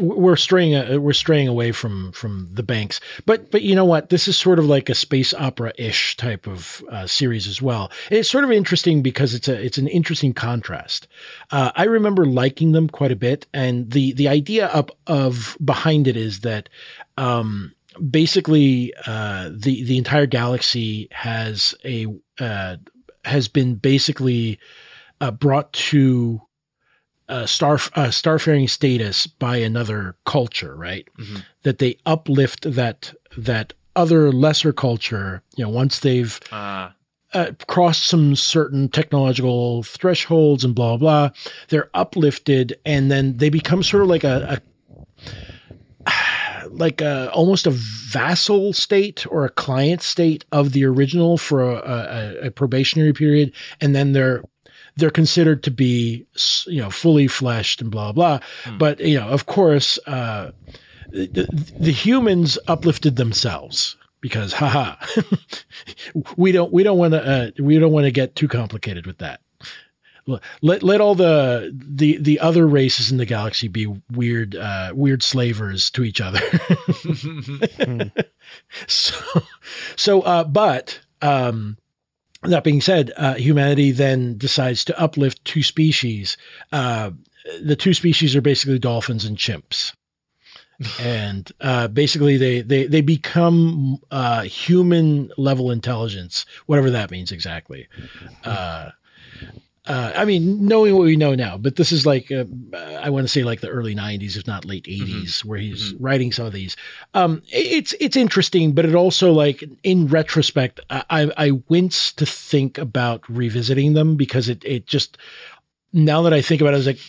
we're straying uh, we're straying away from from the banks, but but you know what? This is sort of like a space opera ish type of uh, series as well. And it's sort of interesting because it's a it's an interesting contrast. Uh, I remember liking them quite a bit, and the the idea up of behind it is that. Um, basically uh, the the entire galaxy has a uh, has been basically uh, brought to uh, star uh, starfaring status by another culture, right? Mhm. That they uplift that that other lesser culture. You know, once they've Uh, uh, crossed some certain technological thresholds and blah blah, they're uplifted, and then they become sort of like a, a <sighs> like a almost a vassal state or a client state of the original for a, a, a probationary period, and then they're they're considered to be you know fully fleshed and blah blah. But you know, of course, uh, the, the humans uplifted themselves because haha <laughs> we don't we don't want to uh, we don't want to get too complicated with that. Let let all the the the other races in the galaxy be weird uh weird slavers to each other. <laughs> <laughs> So so uh but um that being said, uh, humanity then decides to uplift two species. Uh, the two species are basically dolphins and chimps. <sighs> and uh, basically, they they they become uh, human level intelligence, whatever that means exactly. <laughs> Uh, I mean, knowing what we know now, but this is like uh, I want to say like the early '90s, if not late '80s, where he's writing some of these. Um, it's it's interesting, but it also like in retrospect, I I wince to think about revisiting them because it it just now that I think about it, I was like,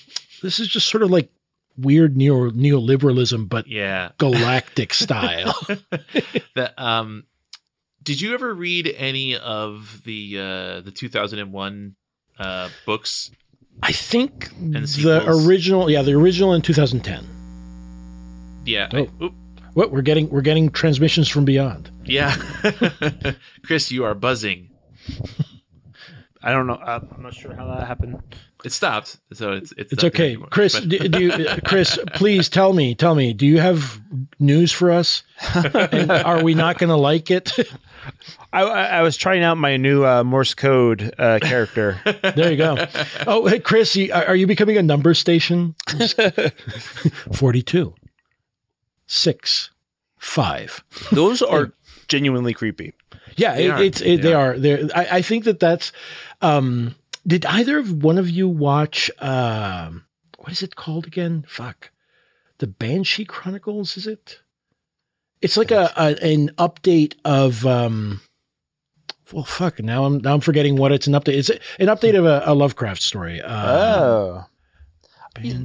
this is just sort of like weird neo neoliberalism, but Yeah. <laughs> galactic style. <laughs> That um did you ever read any of the uh the 2001 uh books? I think the sequels. original, yeah, the original in 2010. Yeah. Oh. I- oop. What we're getting, we're getting transmissions from beyond. yeah. <laughs> Chris, you are buzzing. <laughs> I don't know. Uh, I'm not sure how that happened. It stopped. So it's it's, It's okay, anymore. Chris. Do, do you, uh, <laughs> Chris, please tell me, tell me, do you have news for us? And are we not going to like it? I, I, I was trying out my new uh, Morse code uh, character. <laughs> There you go. Oh, hey, Chris, are you becoming a number station? <laughs> 42, 6, 5. Those are genuinely creepy. Yeah, They it, are. it's it, They they are. They're, I, I think that that's. Um, did either of one of you watch? Um, what is it called again? Fuck, the Banshee Chronicles. Is it? It's like a, a an update of. Um, well, fuck. Now I'm now I'm forgetting what it's an update. It's an update of a, a Lovecraft story. Uh, Oh.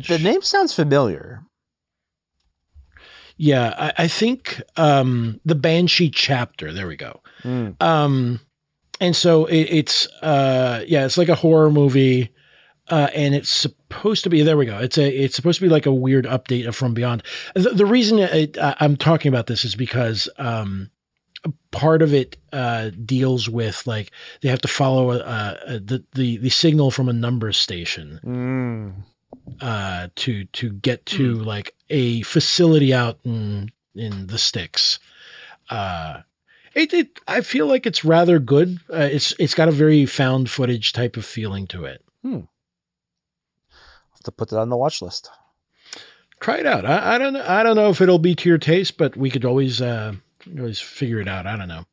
The name sounds familiar. Yeah, I, I think um, the Banshee chapter. There we go. Mm. Um, and so it, it's uh, yeah, it's like a horror movie, uh, and it's supposed to be. There we go. It's a it's supposed to be like a weird update of From Beyond. The, the reason it, I- I'm talking about this is because um, part of it uh, deals with like they have to follow uh, uh, the the the signal from a number station Mm. uh, to to get to like a facility out in in the sticks. Uh, it, it I feel like it's rather good. Uh, it's it's got a very found footage type of feeling to it. Have to put that on the watch list. Try it out. I, I don't know. I don't know if it'll be to your taste, but we could always uh, always figure it out. I don't know.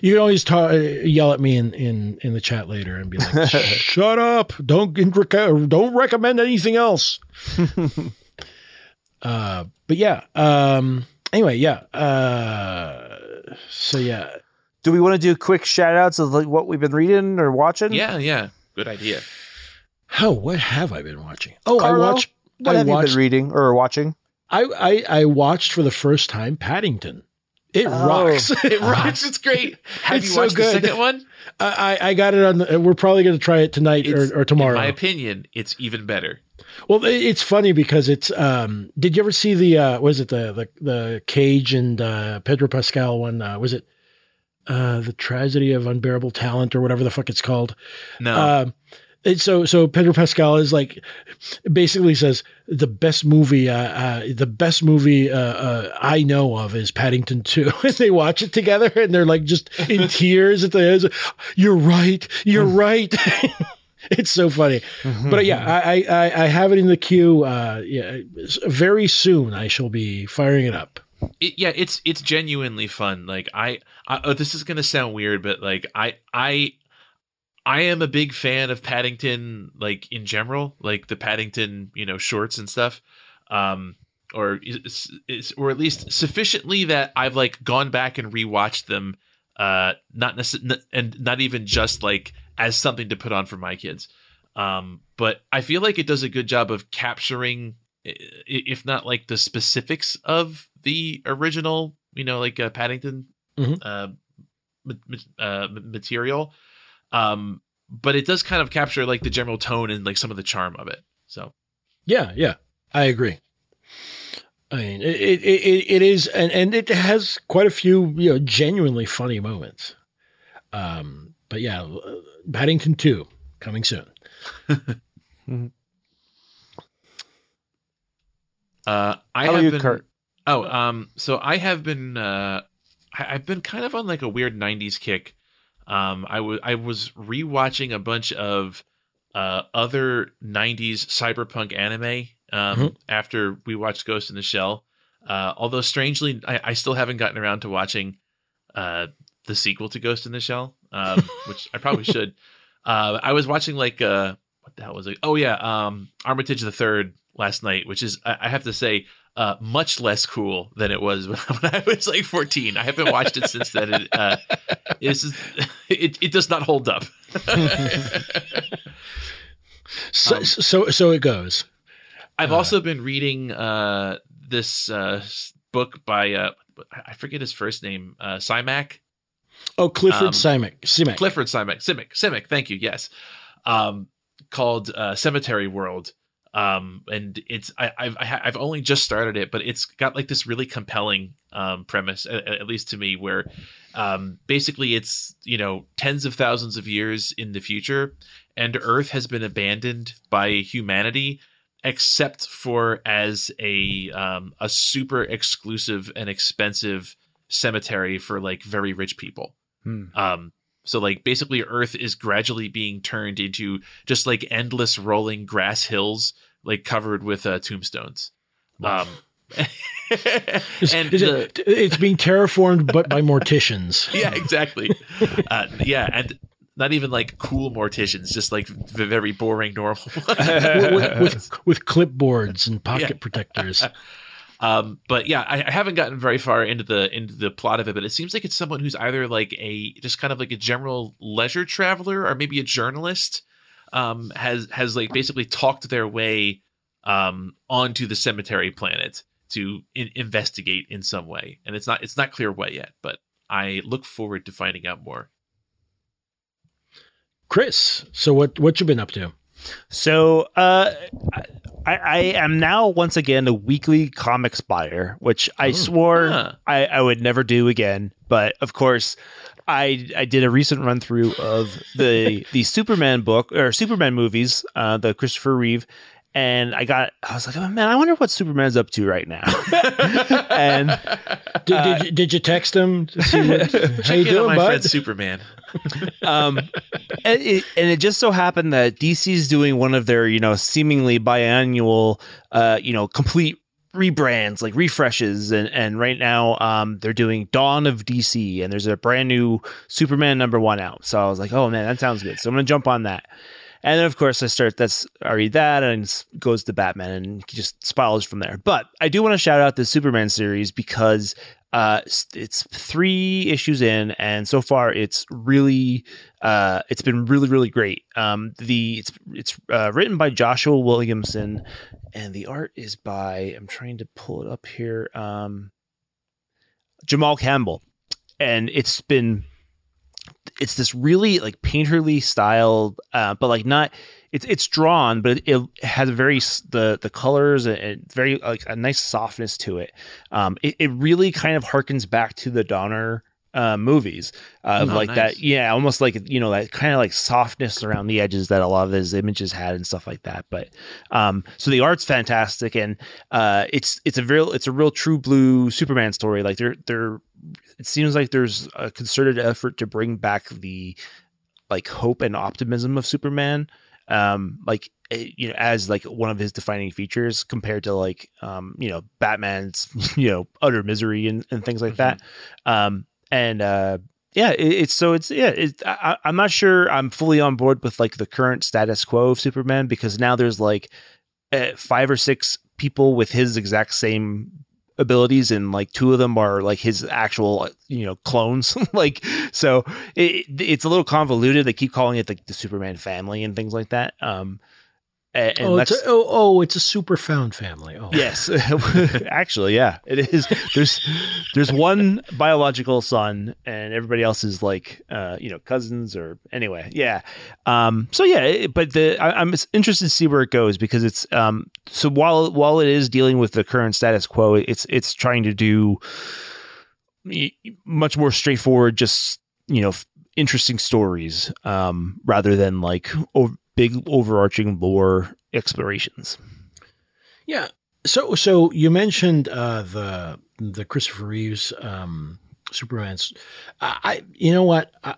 You can always ta- uh, yell at me in, in, in the chat later and be like, <laughs> "Shut up! Don't don't recommend anything else." <laughs> uh, but yeah. Um, anyway, yeah. Uh, so yeah. Do we want to do quick shout outs of like what we've been reading or watching? yeah, yeah. Good idea. Oh, what have I been watching? Oh, Carlo, I watched. What I have you watched. been reading or watching? I, I I watched for the first time Paddington. It Oh. rocks. <laughs> It rocks. It's great. <laughs> Have It's you so watched good. the second one? I, I got it on. The, we're probably going to try it tonight or, or tomorrow. In my opinion, it's even better. well, it- it's funny because it's. Um, did you ever see the? Uh, was it the the the Cage and uh, Pedro Pascal one? Uh, was it uh, the tragedy of unbearable talent or whatever the fuck it's called? No. Um, and so so Pedro Pascal is like basically says the best movie uh, uh, the best movie uh, uh, I know of is Paddington 2 <laughs> and they watch it together and they're like just in <laughs> tears at the end. You're right you're right. <laughs> It's so funny. But uh, yeah I, I I- I have it in the queue uh, yeah very soon I shall be firing it up. It, yeah, it's it's genuinely fun. Like I, I oh, this is gonna sound weird, but like I I I am a big fan of Paddington, like in general, like the Paddington, you know, shorts and stuff. Um, or is, is or at least sufficiently that I've like gone back and rewatched them. Uh, not necess- and not even just like as something to put on for my kids. Um, but I feel like it does a good job of capturing, if not like the specifics of the original, you know, like uh, Paddington Mhm. uh, ma- ma- uh, material. Um, but it does kind of capture like the general tone and like some of the charm of it. So Yeah, yeah, I agree. I mean, it it, it, it is, and, and it has quite a few you know genuinely funny moments. Um, but yeah, uh, Paddington Two coming soon. <laughs> uh, I How have you, been, Kurt? Oh, um, so I have been uh I- I've been kind of on like a weird '90s kick. Um, I was I was rewatching a bunch of uh, other '90s cyberpunk anime um, Mhm. after we watched Ghost in the Shell. Uh, although strangely, I, I still haven't gotten around to watching uh, the sequel to Ghost in the Shell, um, <laughs> which I probably should. Uh, I was watching like uh, what the hell was it? Oh yeah, um, Armitage the Third last night, which is I, I have to say uh, much less cool than it was <laughs> when, I was like 14. I haven't watched it since then. It, uh, just- <laughs> it, it does not hold up. <laughs> So, Um, so, so it goes. I've also been reading uh, this uh, book by uh, I forget his first name, uh, Simak. Oh, Clifford um, Simek. Simek. Clifford Simek, Simic, Simic. Thank you. Yes, um, called uh, Cemetery World. Um, and it's I, I've I've only just started it, but it's got like this really compelling um, premise, at, at least to me, where um, basically it's you know tens of thousands of years in the future, and Earth has been abandoned by humanity, except for as a um, a super exclusive and expensive cemetery for like very rich people. Hmm. Um, so like basically Earth is gradually being turned into just like endless rolling grass hills, like covered with uh, tombstones. Um, <laughs> and the- it, it's being terraformed, but by morticians. <laughs> yeah, exactly. uh, yeah, and not even like cool morticians, just like v- very boring normal. <laughs> with, with, with, with clipboards and pocket Yeah. protectors. Um, but yeah, I, I haven't gotten very far into the into the plot of it, but it seems like it's someone who's either like a just kind of like a general leisure traveler or maybe a journalist. Um, has has like basically talked their way um onto the cemetery planet to in- investigate in some way, and it's not it's not clear what yet, but I look forward to finding out more. Chris, so what what you been up to? So uh, I, I am now once again a weekly comics buyer, which I swore Huh. I, I would never do again. But of course, I I did a recent run through of the <laughs> the Superman book or Superman movies, uh, the Christopher Reeve. And I got, I was like, oh, man, I wonder what Superman's up to right now. <laughs> and Did, did, you, did you text him to see what, <laughs> how you Check in doing, my bud? friend Superman. um, and, it, and it just so happened that DC's doing one of their, you know, seemingly biannual, uh, you know, complete rebrands, like refreshes, and and right now, um, they're doing Dawn of DC, and there's a brand new Superman number one out. So I was like, oh man, that sounds good. So I'm gonna jump on that. And then, of course, I start. That's I read that, and goes to Batman, and just spirals from there. But I do want to shout out the Superman series because uh, it's three issues in, and so far it's really, uh, it's been really, really great. Um, the it's it's uh, written by Joshua Williamson, and the art is by I'm trying to pull it up here. Um, Jamal Campbell, and it's been it's this really like painterly style, uh, but like not. It's it's drawn, but it, it has a very the the colors and- and very like a nice softness to it. Um, it, it really kind of harkens back to the Donner uh, movies uh, of Oh, like nice. that. Yeah, almost like you know that kind of like softness around the edges that a lot of his images had and stuff like that. But um, so the art's fantastic, and uh, it's it's a real it's a real true blue Superman story. Like they're they're it seems like there's a concerted effort to bring back the like hope and optimism of Superman um like eh, you know as like one of his defining features compared to like um you know Batman's <laughs> you know utter misery and, and things like that. Um and uh yeah it, it's so it's yeah it, I, I'm not sure I'm fully on board with like the current status quo of Superman because now there's like uh, five or six people with his exact same abilities and like two of them are like his actual you know clones. <laughs> Like so it, it's a little convoluted. They keep calling it like the superman family and things like that. Um and, and oh, it's a, oh, oh, it's a super found family. Oh, Yes, <laughs> actually, yeah, it is. There's there's one biological son, and everybody else is like, uh, you know, cousins or anyway, yeah. Um, so yeah, it- but the I, I'm interested to see where it goes because it's um. So while while it is dealing with the current status quo, it's it's trying to do much more straightforward, just you know, interesting stories, um, rather than like o- big overarching lore explorations. Yeah. So so you mentioned uh, the the Christopher Reeves um, Superman's. I, I you know what I,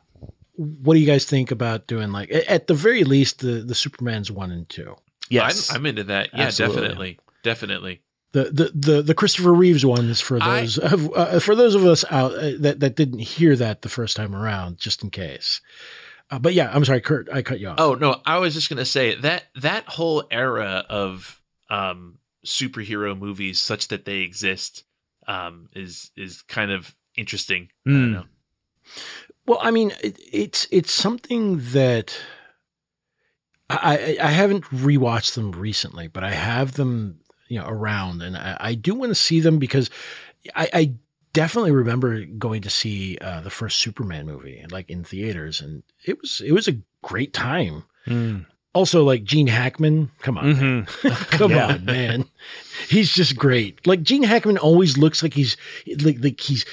what do you guys think about doing like at the very least the the Superman's one and two, Yes. I'm, I'm into that. Yeah, Absolutely. definitely, definitely. the the the, the Christopher Reeves ones for I- those of, uh, for those of us out uh, that that didn't hear that the first time around, just in case. Uh, but yeah, I'm sorry, Kurt, I cut you off. Oh no, I was just gonna say that that whole era of um, superhero movies, such that they exist, um, is is kind of interesting. I don't Mm. know. Well, I mean, it, it's it's something that I I I haven't rewatched them recently, but I have them you know around, and I, I do want to see them because I, I definitely remember going to see uh, the first Superman movie like in theaters, and it was it was a great time. Mm. Also, like Gene Hackman, come on, man. Mhm. <laughs> <laughs> come Yeah. on, man, he's just great. Like Gene Hackman always looks like he's like like he's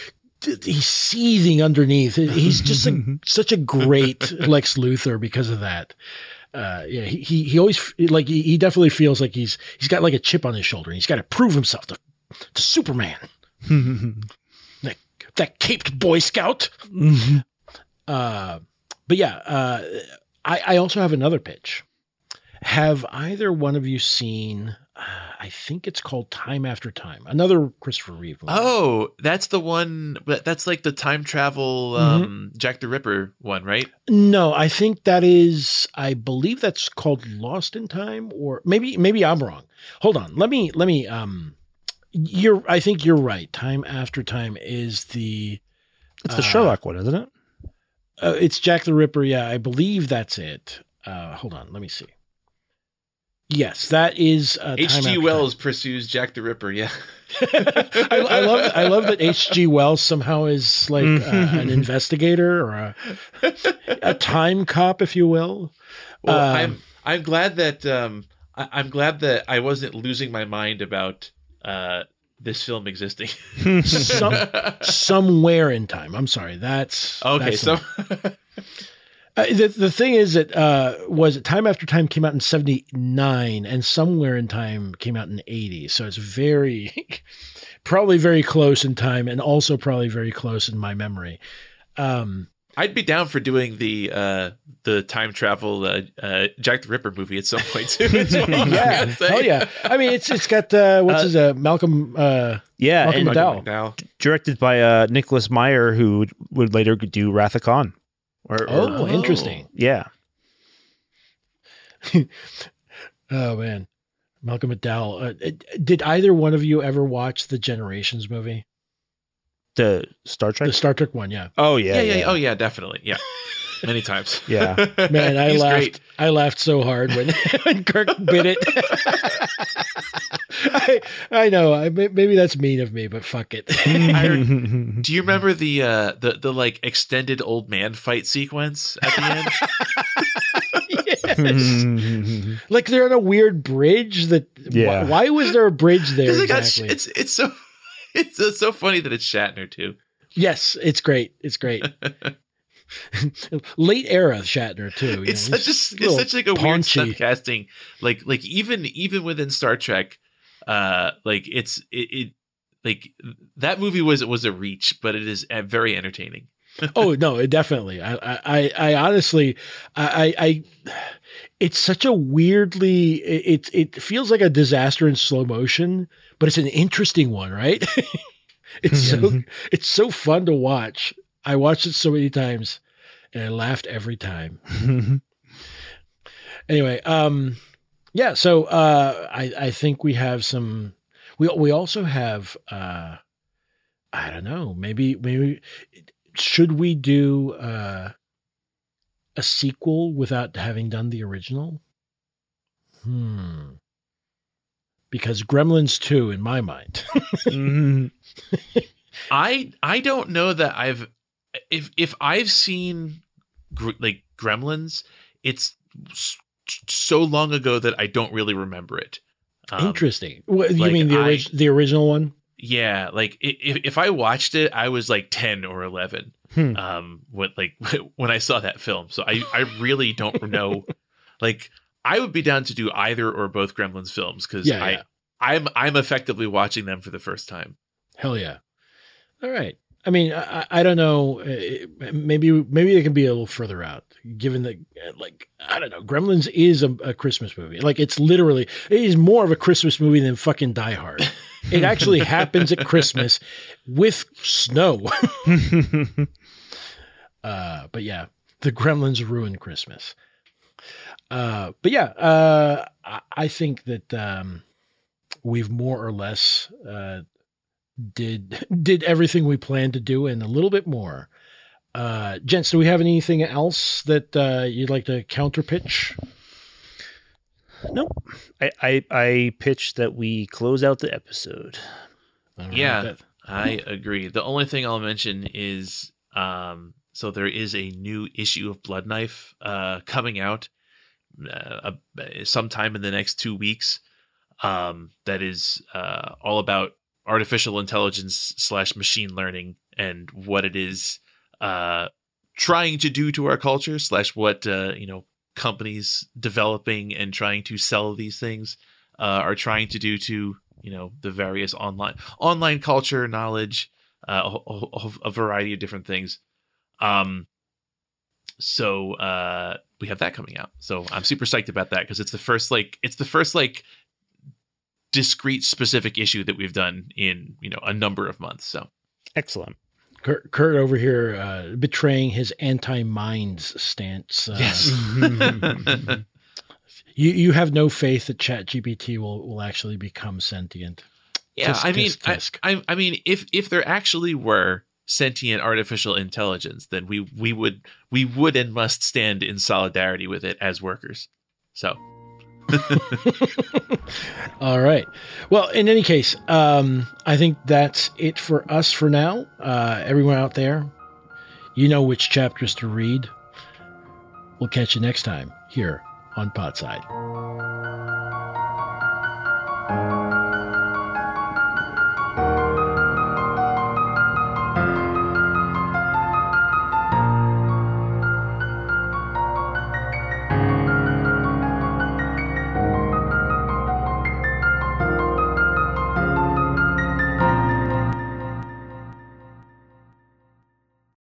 he's seething underneath. He's just a, <laughs> such a great Lex Luthor because of that. Uh, yeah, he, he he always like he, he definitely feels like he's he's got like a chip on his shoulder. and He's got to prove himself to to Superman. That that caped Boy Scout. Uh, but yeah, uh, I I also have another pitch. Have either one of you seen? Uh, I think it's called Time After Time, another Christopher Reeve movie. Oh, that's the one. That's like the time travel um, Jack the Ripper one, right? No, I think that is. I believe that's called Lost in Time, or maybe maybe I'm wrong. Hold on. Let me let me. Um, you're. I think you're right. Time after time is the. It's the Uh, Sherlock one, isn't it? Uh, it's Jack the Ripper. Yeah, I believe that's it. Uh, hold on. Let me see. Yes, that is uh, H.G. After Wells pursues Jack the Ripper. Yeah. <laughs> I, I love. I love that H.G. Wells somehow is like uh, an investigator or a, <laughs> a time cop, if you will. Well, Um, I'm I'm glad that um I, I'm glad that I wasn't losing my mind about uh this film existing. <laughs> Some, somewhere in time. I'm sorry. That's okay, that's so Uh, the the thing is that uh, was it Time After Time came out in '79, and Somewhere in Time came out in '80. So it's very, <laughs> probably very close in time, and also probably very close in my memory. Um, I'd be down for doing the uh the time travel uh, uh Jack the Ripper movie at some point too. as well, I yeah, gotta say. hell yeah. I mean, it's it's got uh, what's his uh, Malcolm. Uh, Yeah, Malcolm and McDowell. McDowell. directed by uh, Nicholas Meyer, who would, would later do Wrath of Khan. Or, or- oh, interesting. yeah. <laughs> Oh man, Malcolm McDowell. Uh, uh, did either one of you ever watch the Generations movie, The Star Trek. the Star Trek one? Yeah. oh yeah, Yeah, yeah, yeah, Oh yeah, definitely. Yeah. <laughs> Many times. <laughs> Yeah. Man, I He's laughed. great. I laughed so hard when, <laughs> when Kirk bit it. I, I know. I, maybe that's mean of me, but fuck it. Heard- Do you remember the uh the the like extended old man fight sequence at the end? Yes. like they're on a weird bridge. That Yeah. why, why was there a bridge there it got- Exactly. it's it's so <laughs> it's, it's so funny that it's Shatner too. yes, it's great. It's great. <laughs> <laughs> Late era Shatner too. It's know, such a it's such like a weird paunchy. stunt casting. Like like even even within Star Trek, uh, like it's it, it like that movie was was a reach, but it is uh, very entertaining. oh no, definitely. I, I, I- I honestly, I, I, I, it's such a weirdly, it, it feels like a disaster in slow motion, but it's an interesting one, right? <laughs> it's so, it's so fun to watch. I watched it so many times, and I laughed every time. Anyway, um, yeah. So uh, I, I think we have some. We we also have. Uh, I don't know. Maybe maybe should we do uh, a sequel without having done the original? Hmm. Because Gremlins 2, in my mind. <laughs> Mhm. I I don't know that I've if if I've seen gr- like Gremlins, it's so long ago that I don't really remember it. Um, Interesting. What, you like mean the, I- orig- the original one? Yeah, like if if I watched it, I was like ten or eleven. Hmm. Um, when like <laughs> when I saw that film, so I I really don't know. <laughs> like I would be down to do either or both Gremlins films because Yeah, I yeah. I'm I'm effectively watching them for the first time. Hell yeah. All right. I mean, I, I don't know. uh, Maybe maybe it can be a little further out, given that, uh, like, I don't know. Gremlins is a, a Christmas movie. Like, it's literally it is more of a Christmas movie than fucking Die Hard. <laughs> It actually happens at Christmas with snow. <laughs> <laughs> uh, but yeah, the Gremlins ruined Christmas. Uh, but yeah, uh, I, I think that um, we've more or less uh, did <laughs> did everything we planned to do and a little bit more. Uh, gents, do we have anything else that uh, you'd like to counter pitch? Nope. I, I I pitched that we close out the episode. All right, Yeah, that- I agree. The only thing I'll mention is um, so there is a new issue of Blood Knife uh, coming out uh, sometime in the next two weeks. Um, that is uh, all about artificial intelligence slash machine learning and what it is uh, trying to do to our culture slash what uh, you know companies developing and trying to sell these things uh, are trying to do to you know the various online online culture knowledge uh, a, a, a variety of different things um so uh we have that coming out so i'm super psyched about that because it's the first like it's the first like discrete specific issue that we've done in you know a number of months so Excellent. Kurt, Kurt over here uh, betraying his anti-minds stance. Uh, yes <laughs> you you have no faith that ChatGPT will will actually become sentient. Yeah, Tisk, I mean, tisk, tisk. I, I, I mean, if if there actually were sentient artificial intelligence, then we we would we would and must stand in solidarity with it as workers. So <laughs> All right. Well, in any case, um, I think that's it for us for now. Uh, everyone out there, you know which chapters to read. We'll catch you next time here on Podside.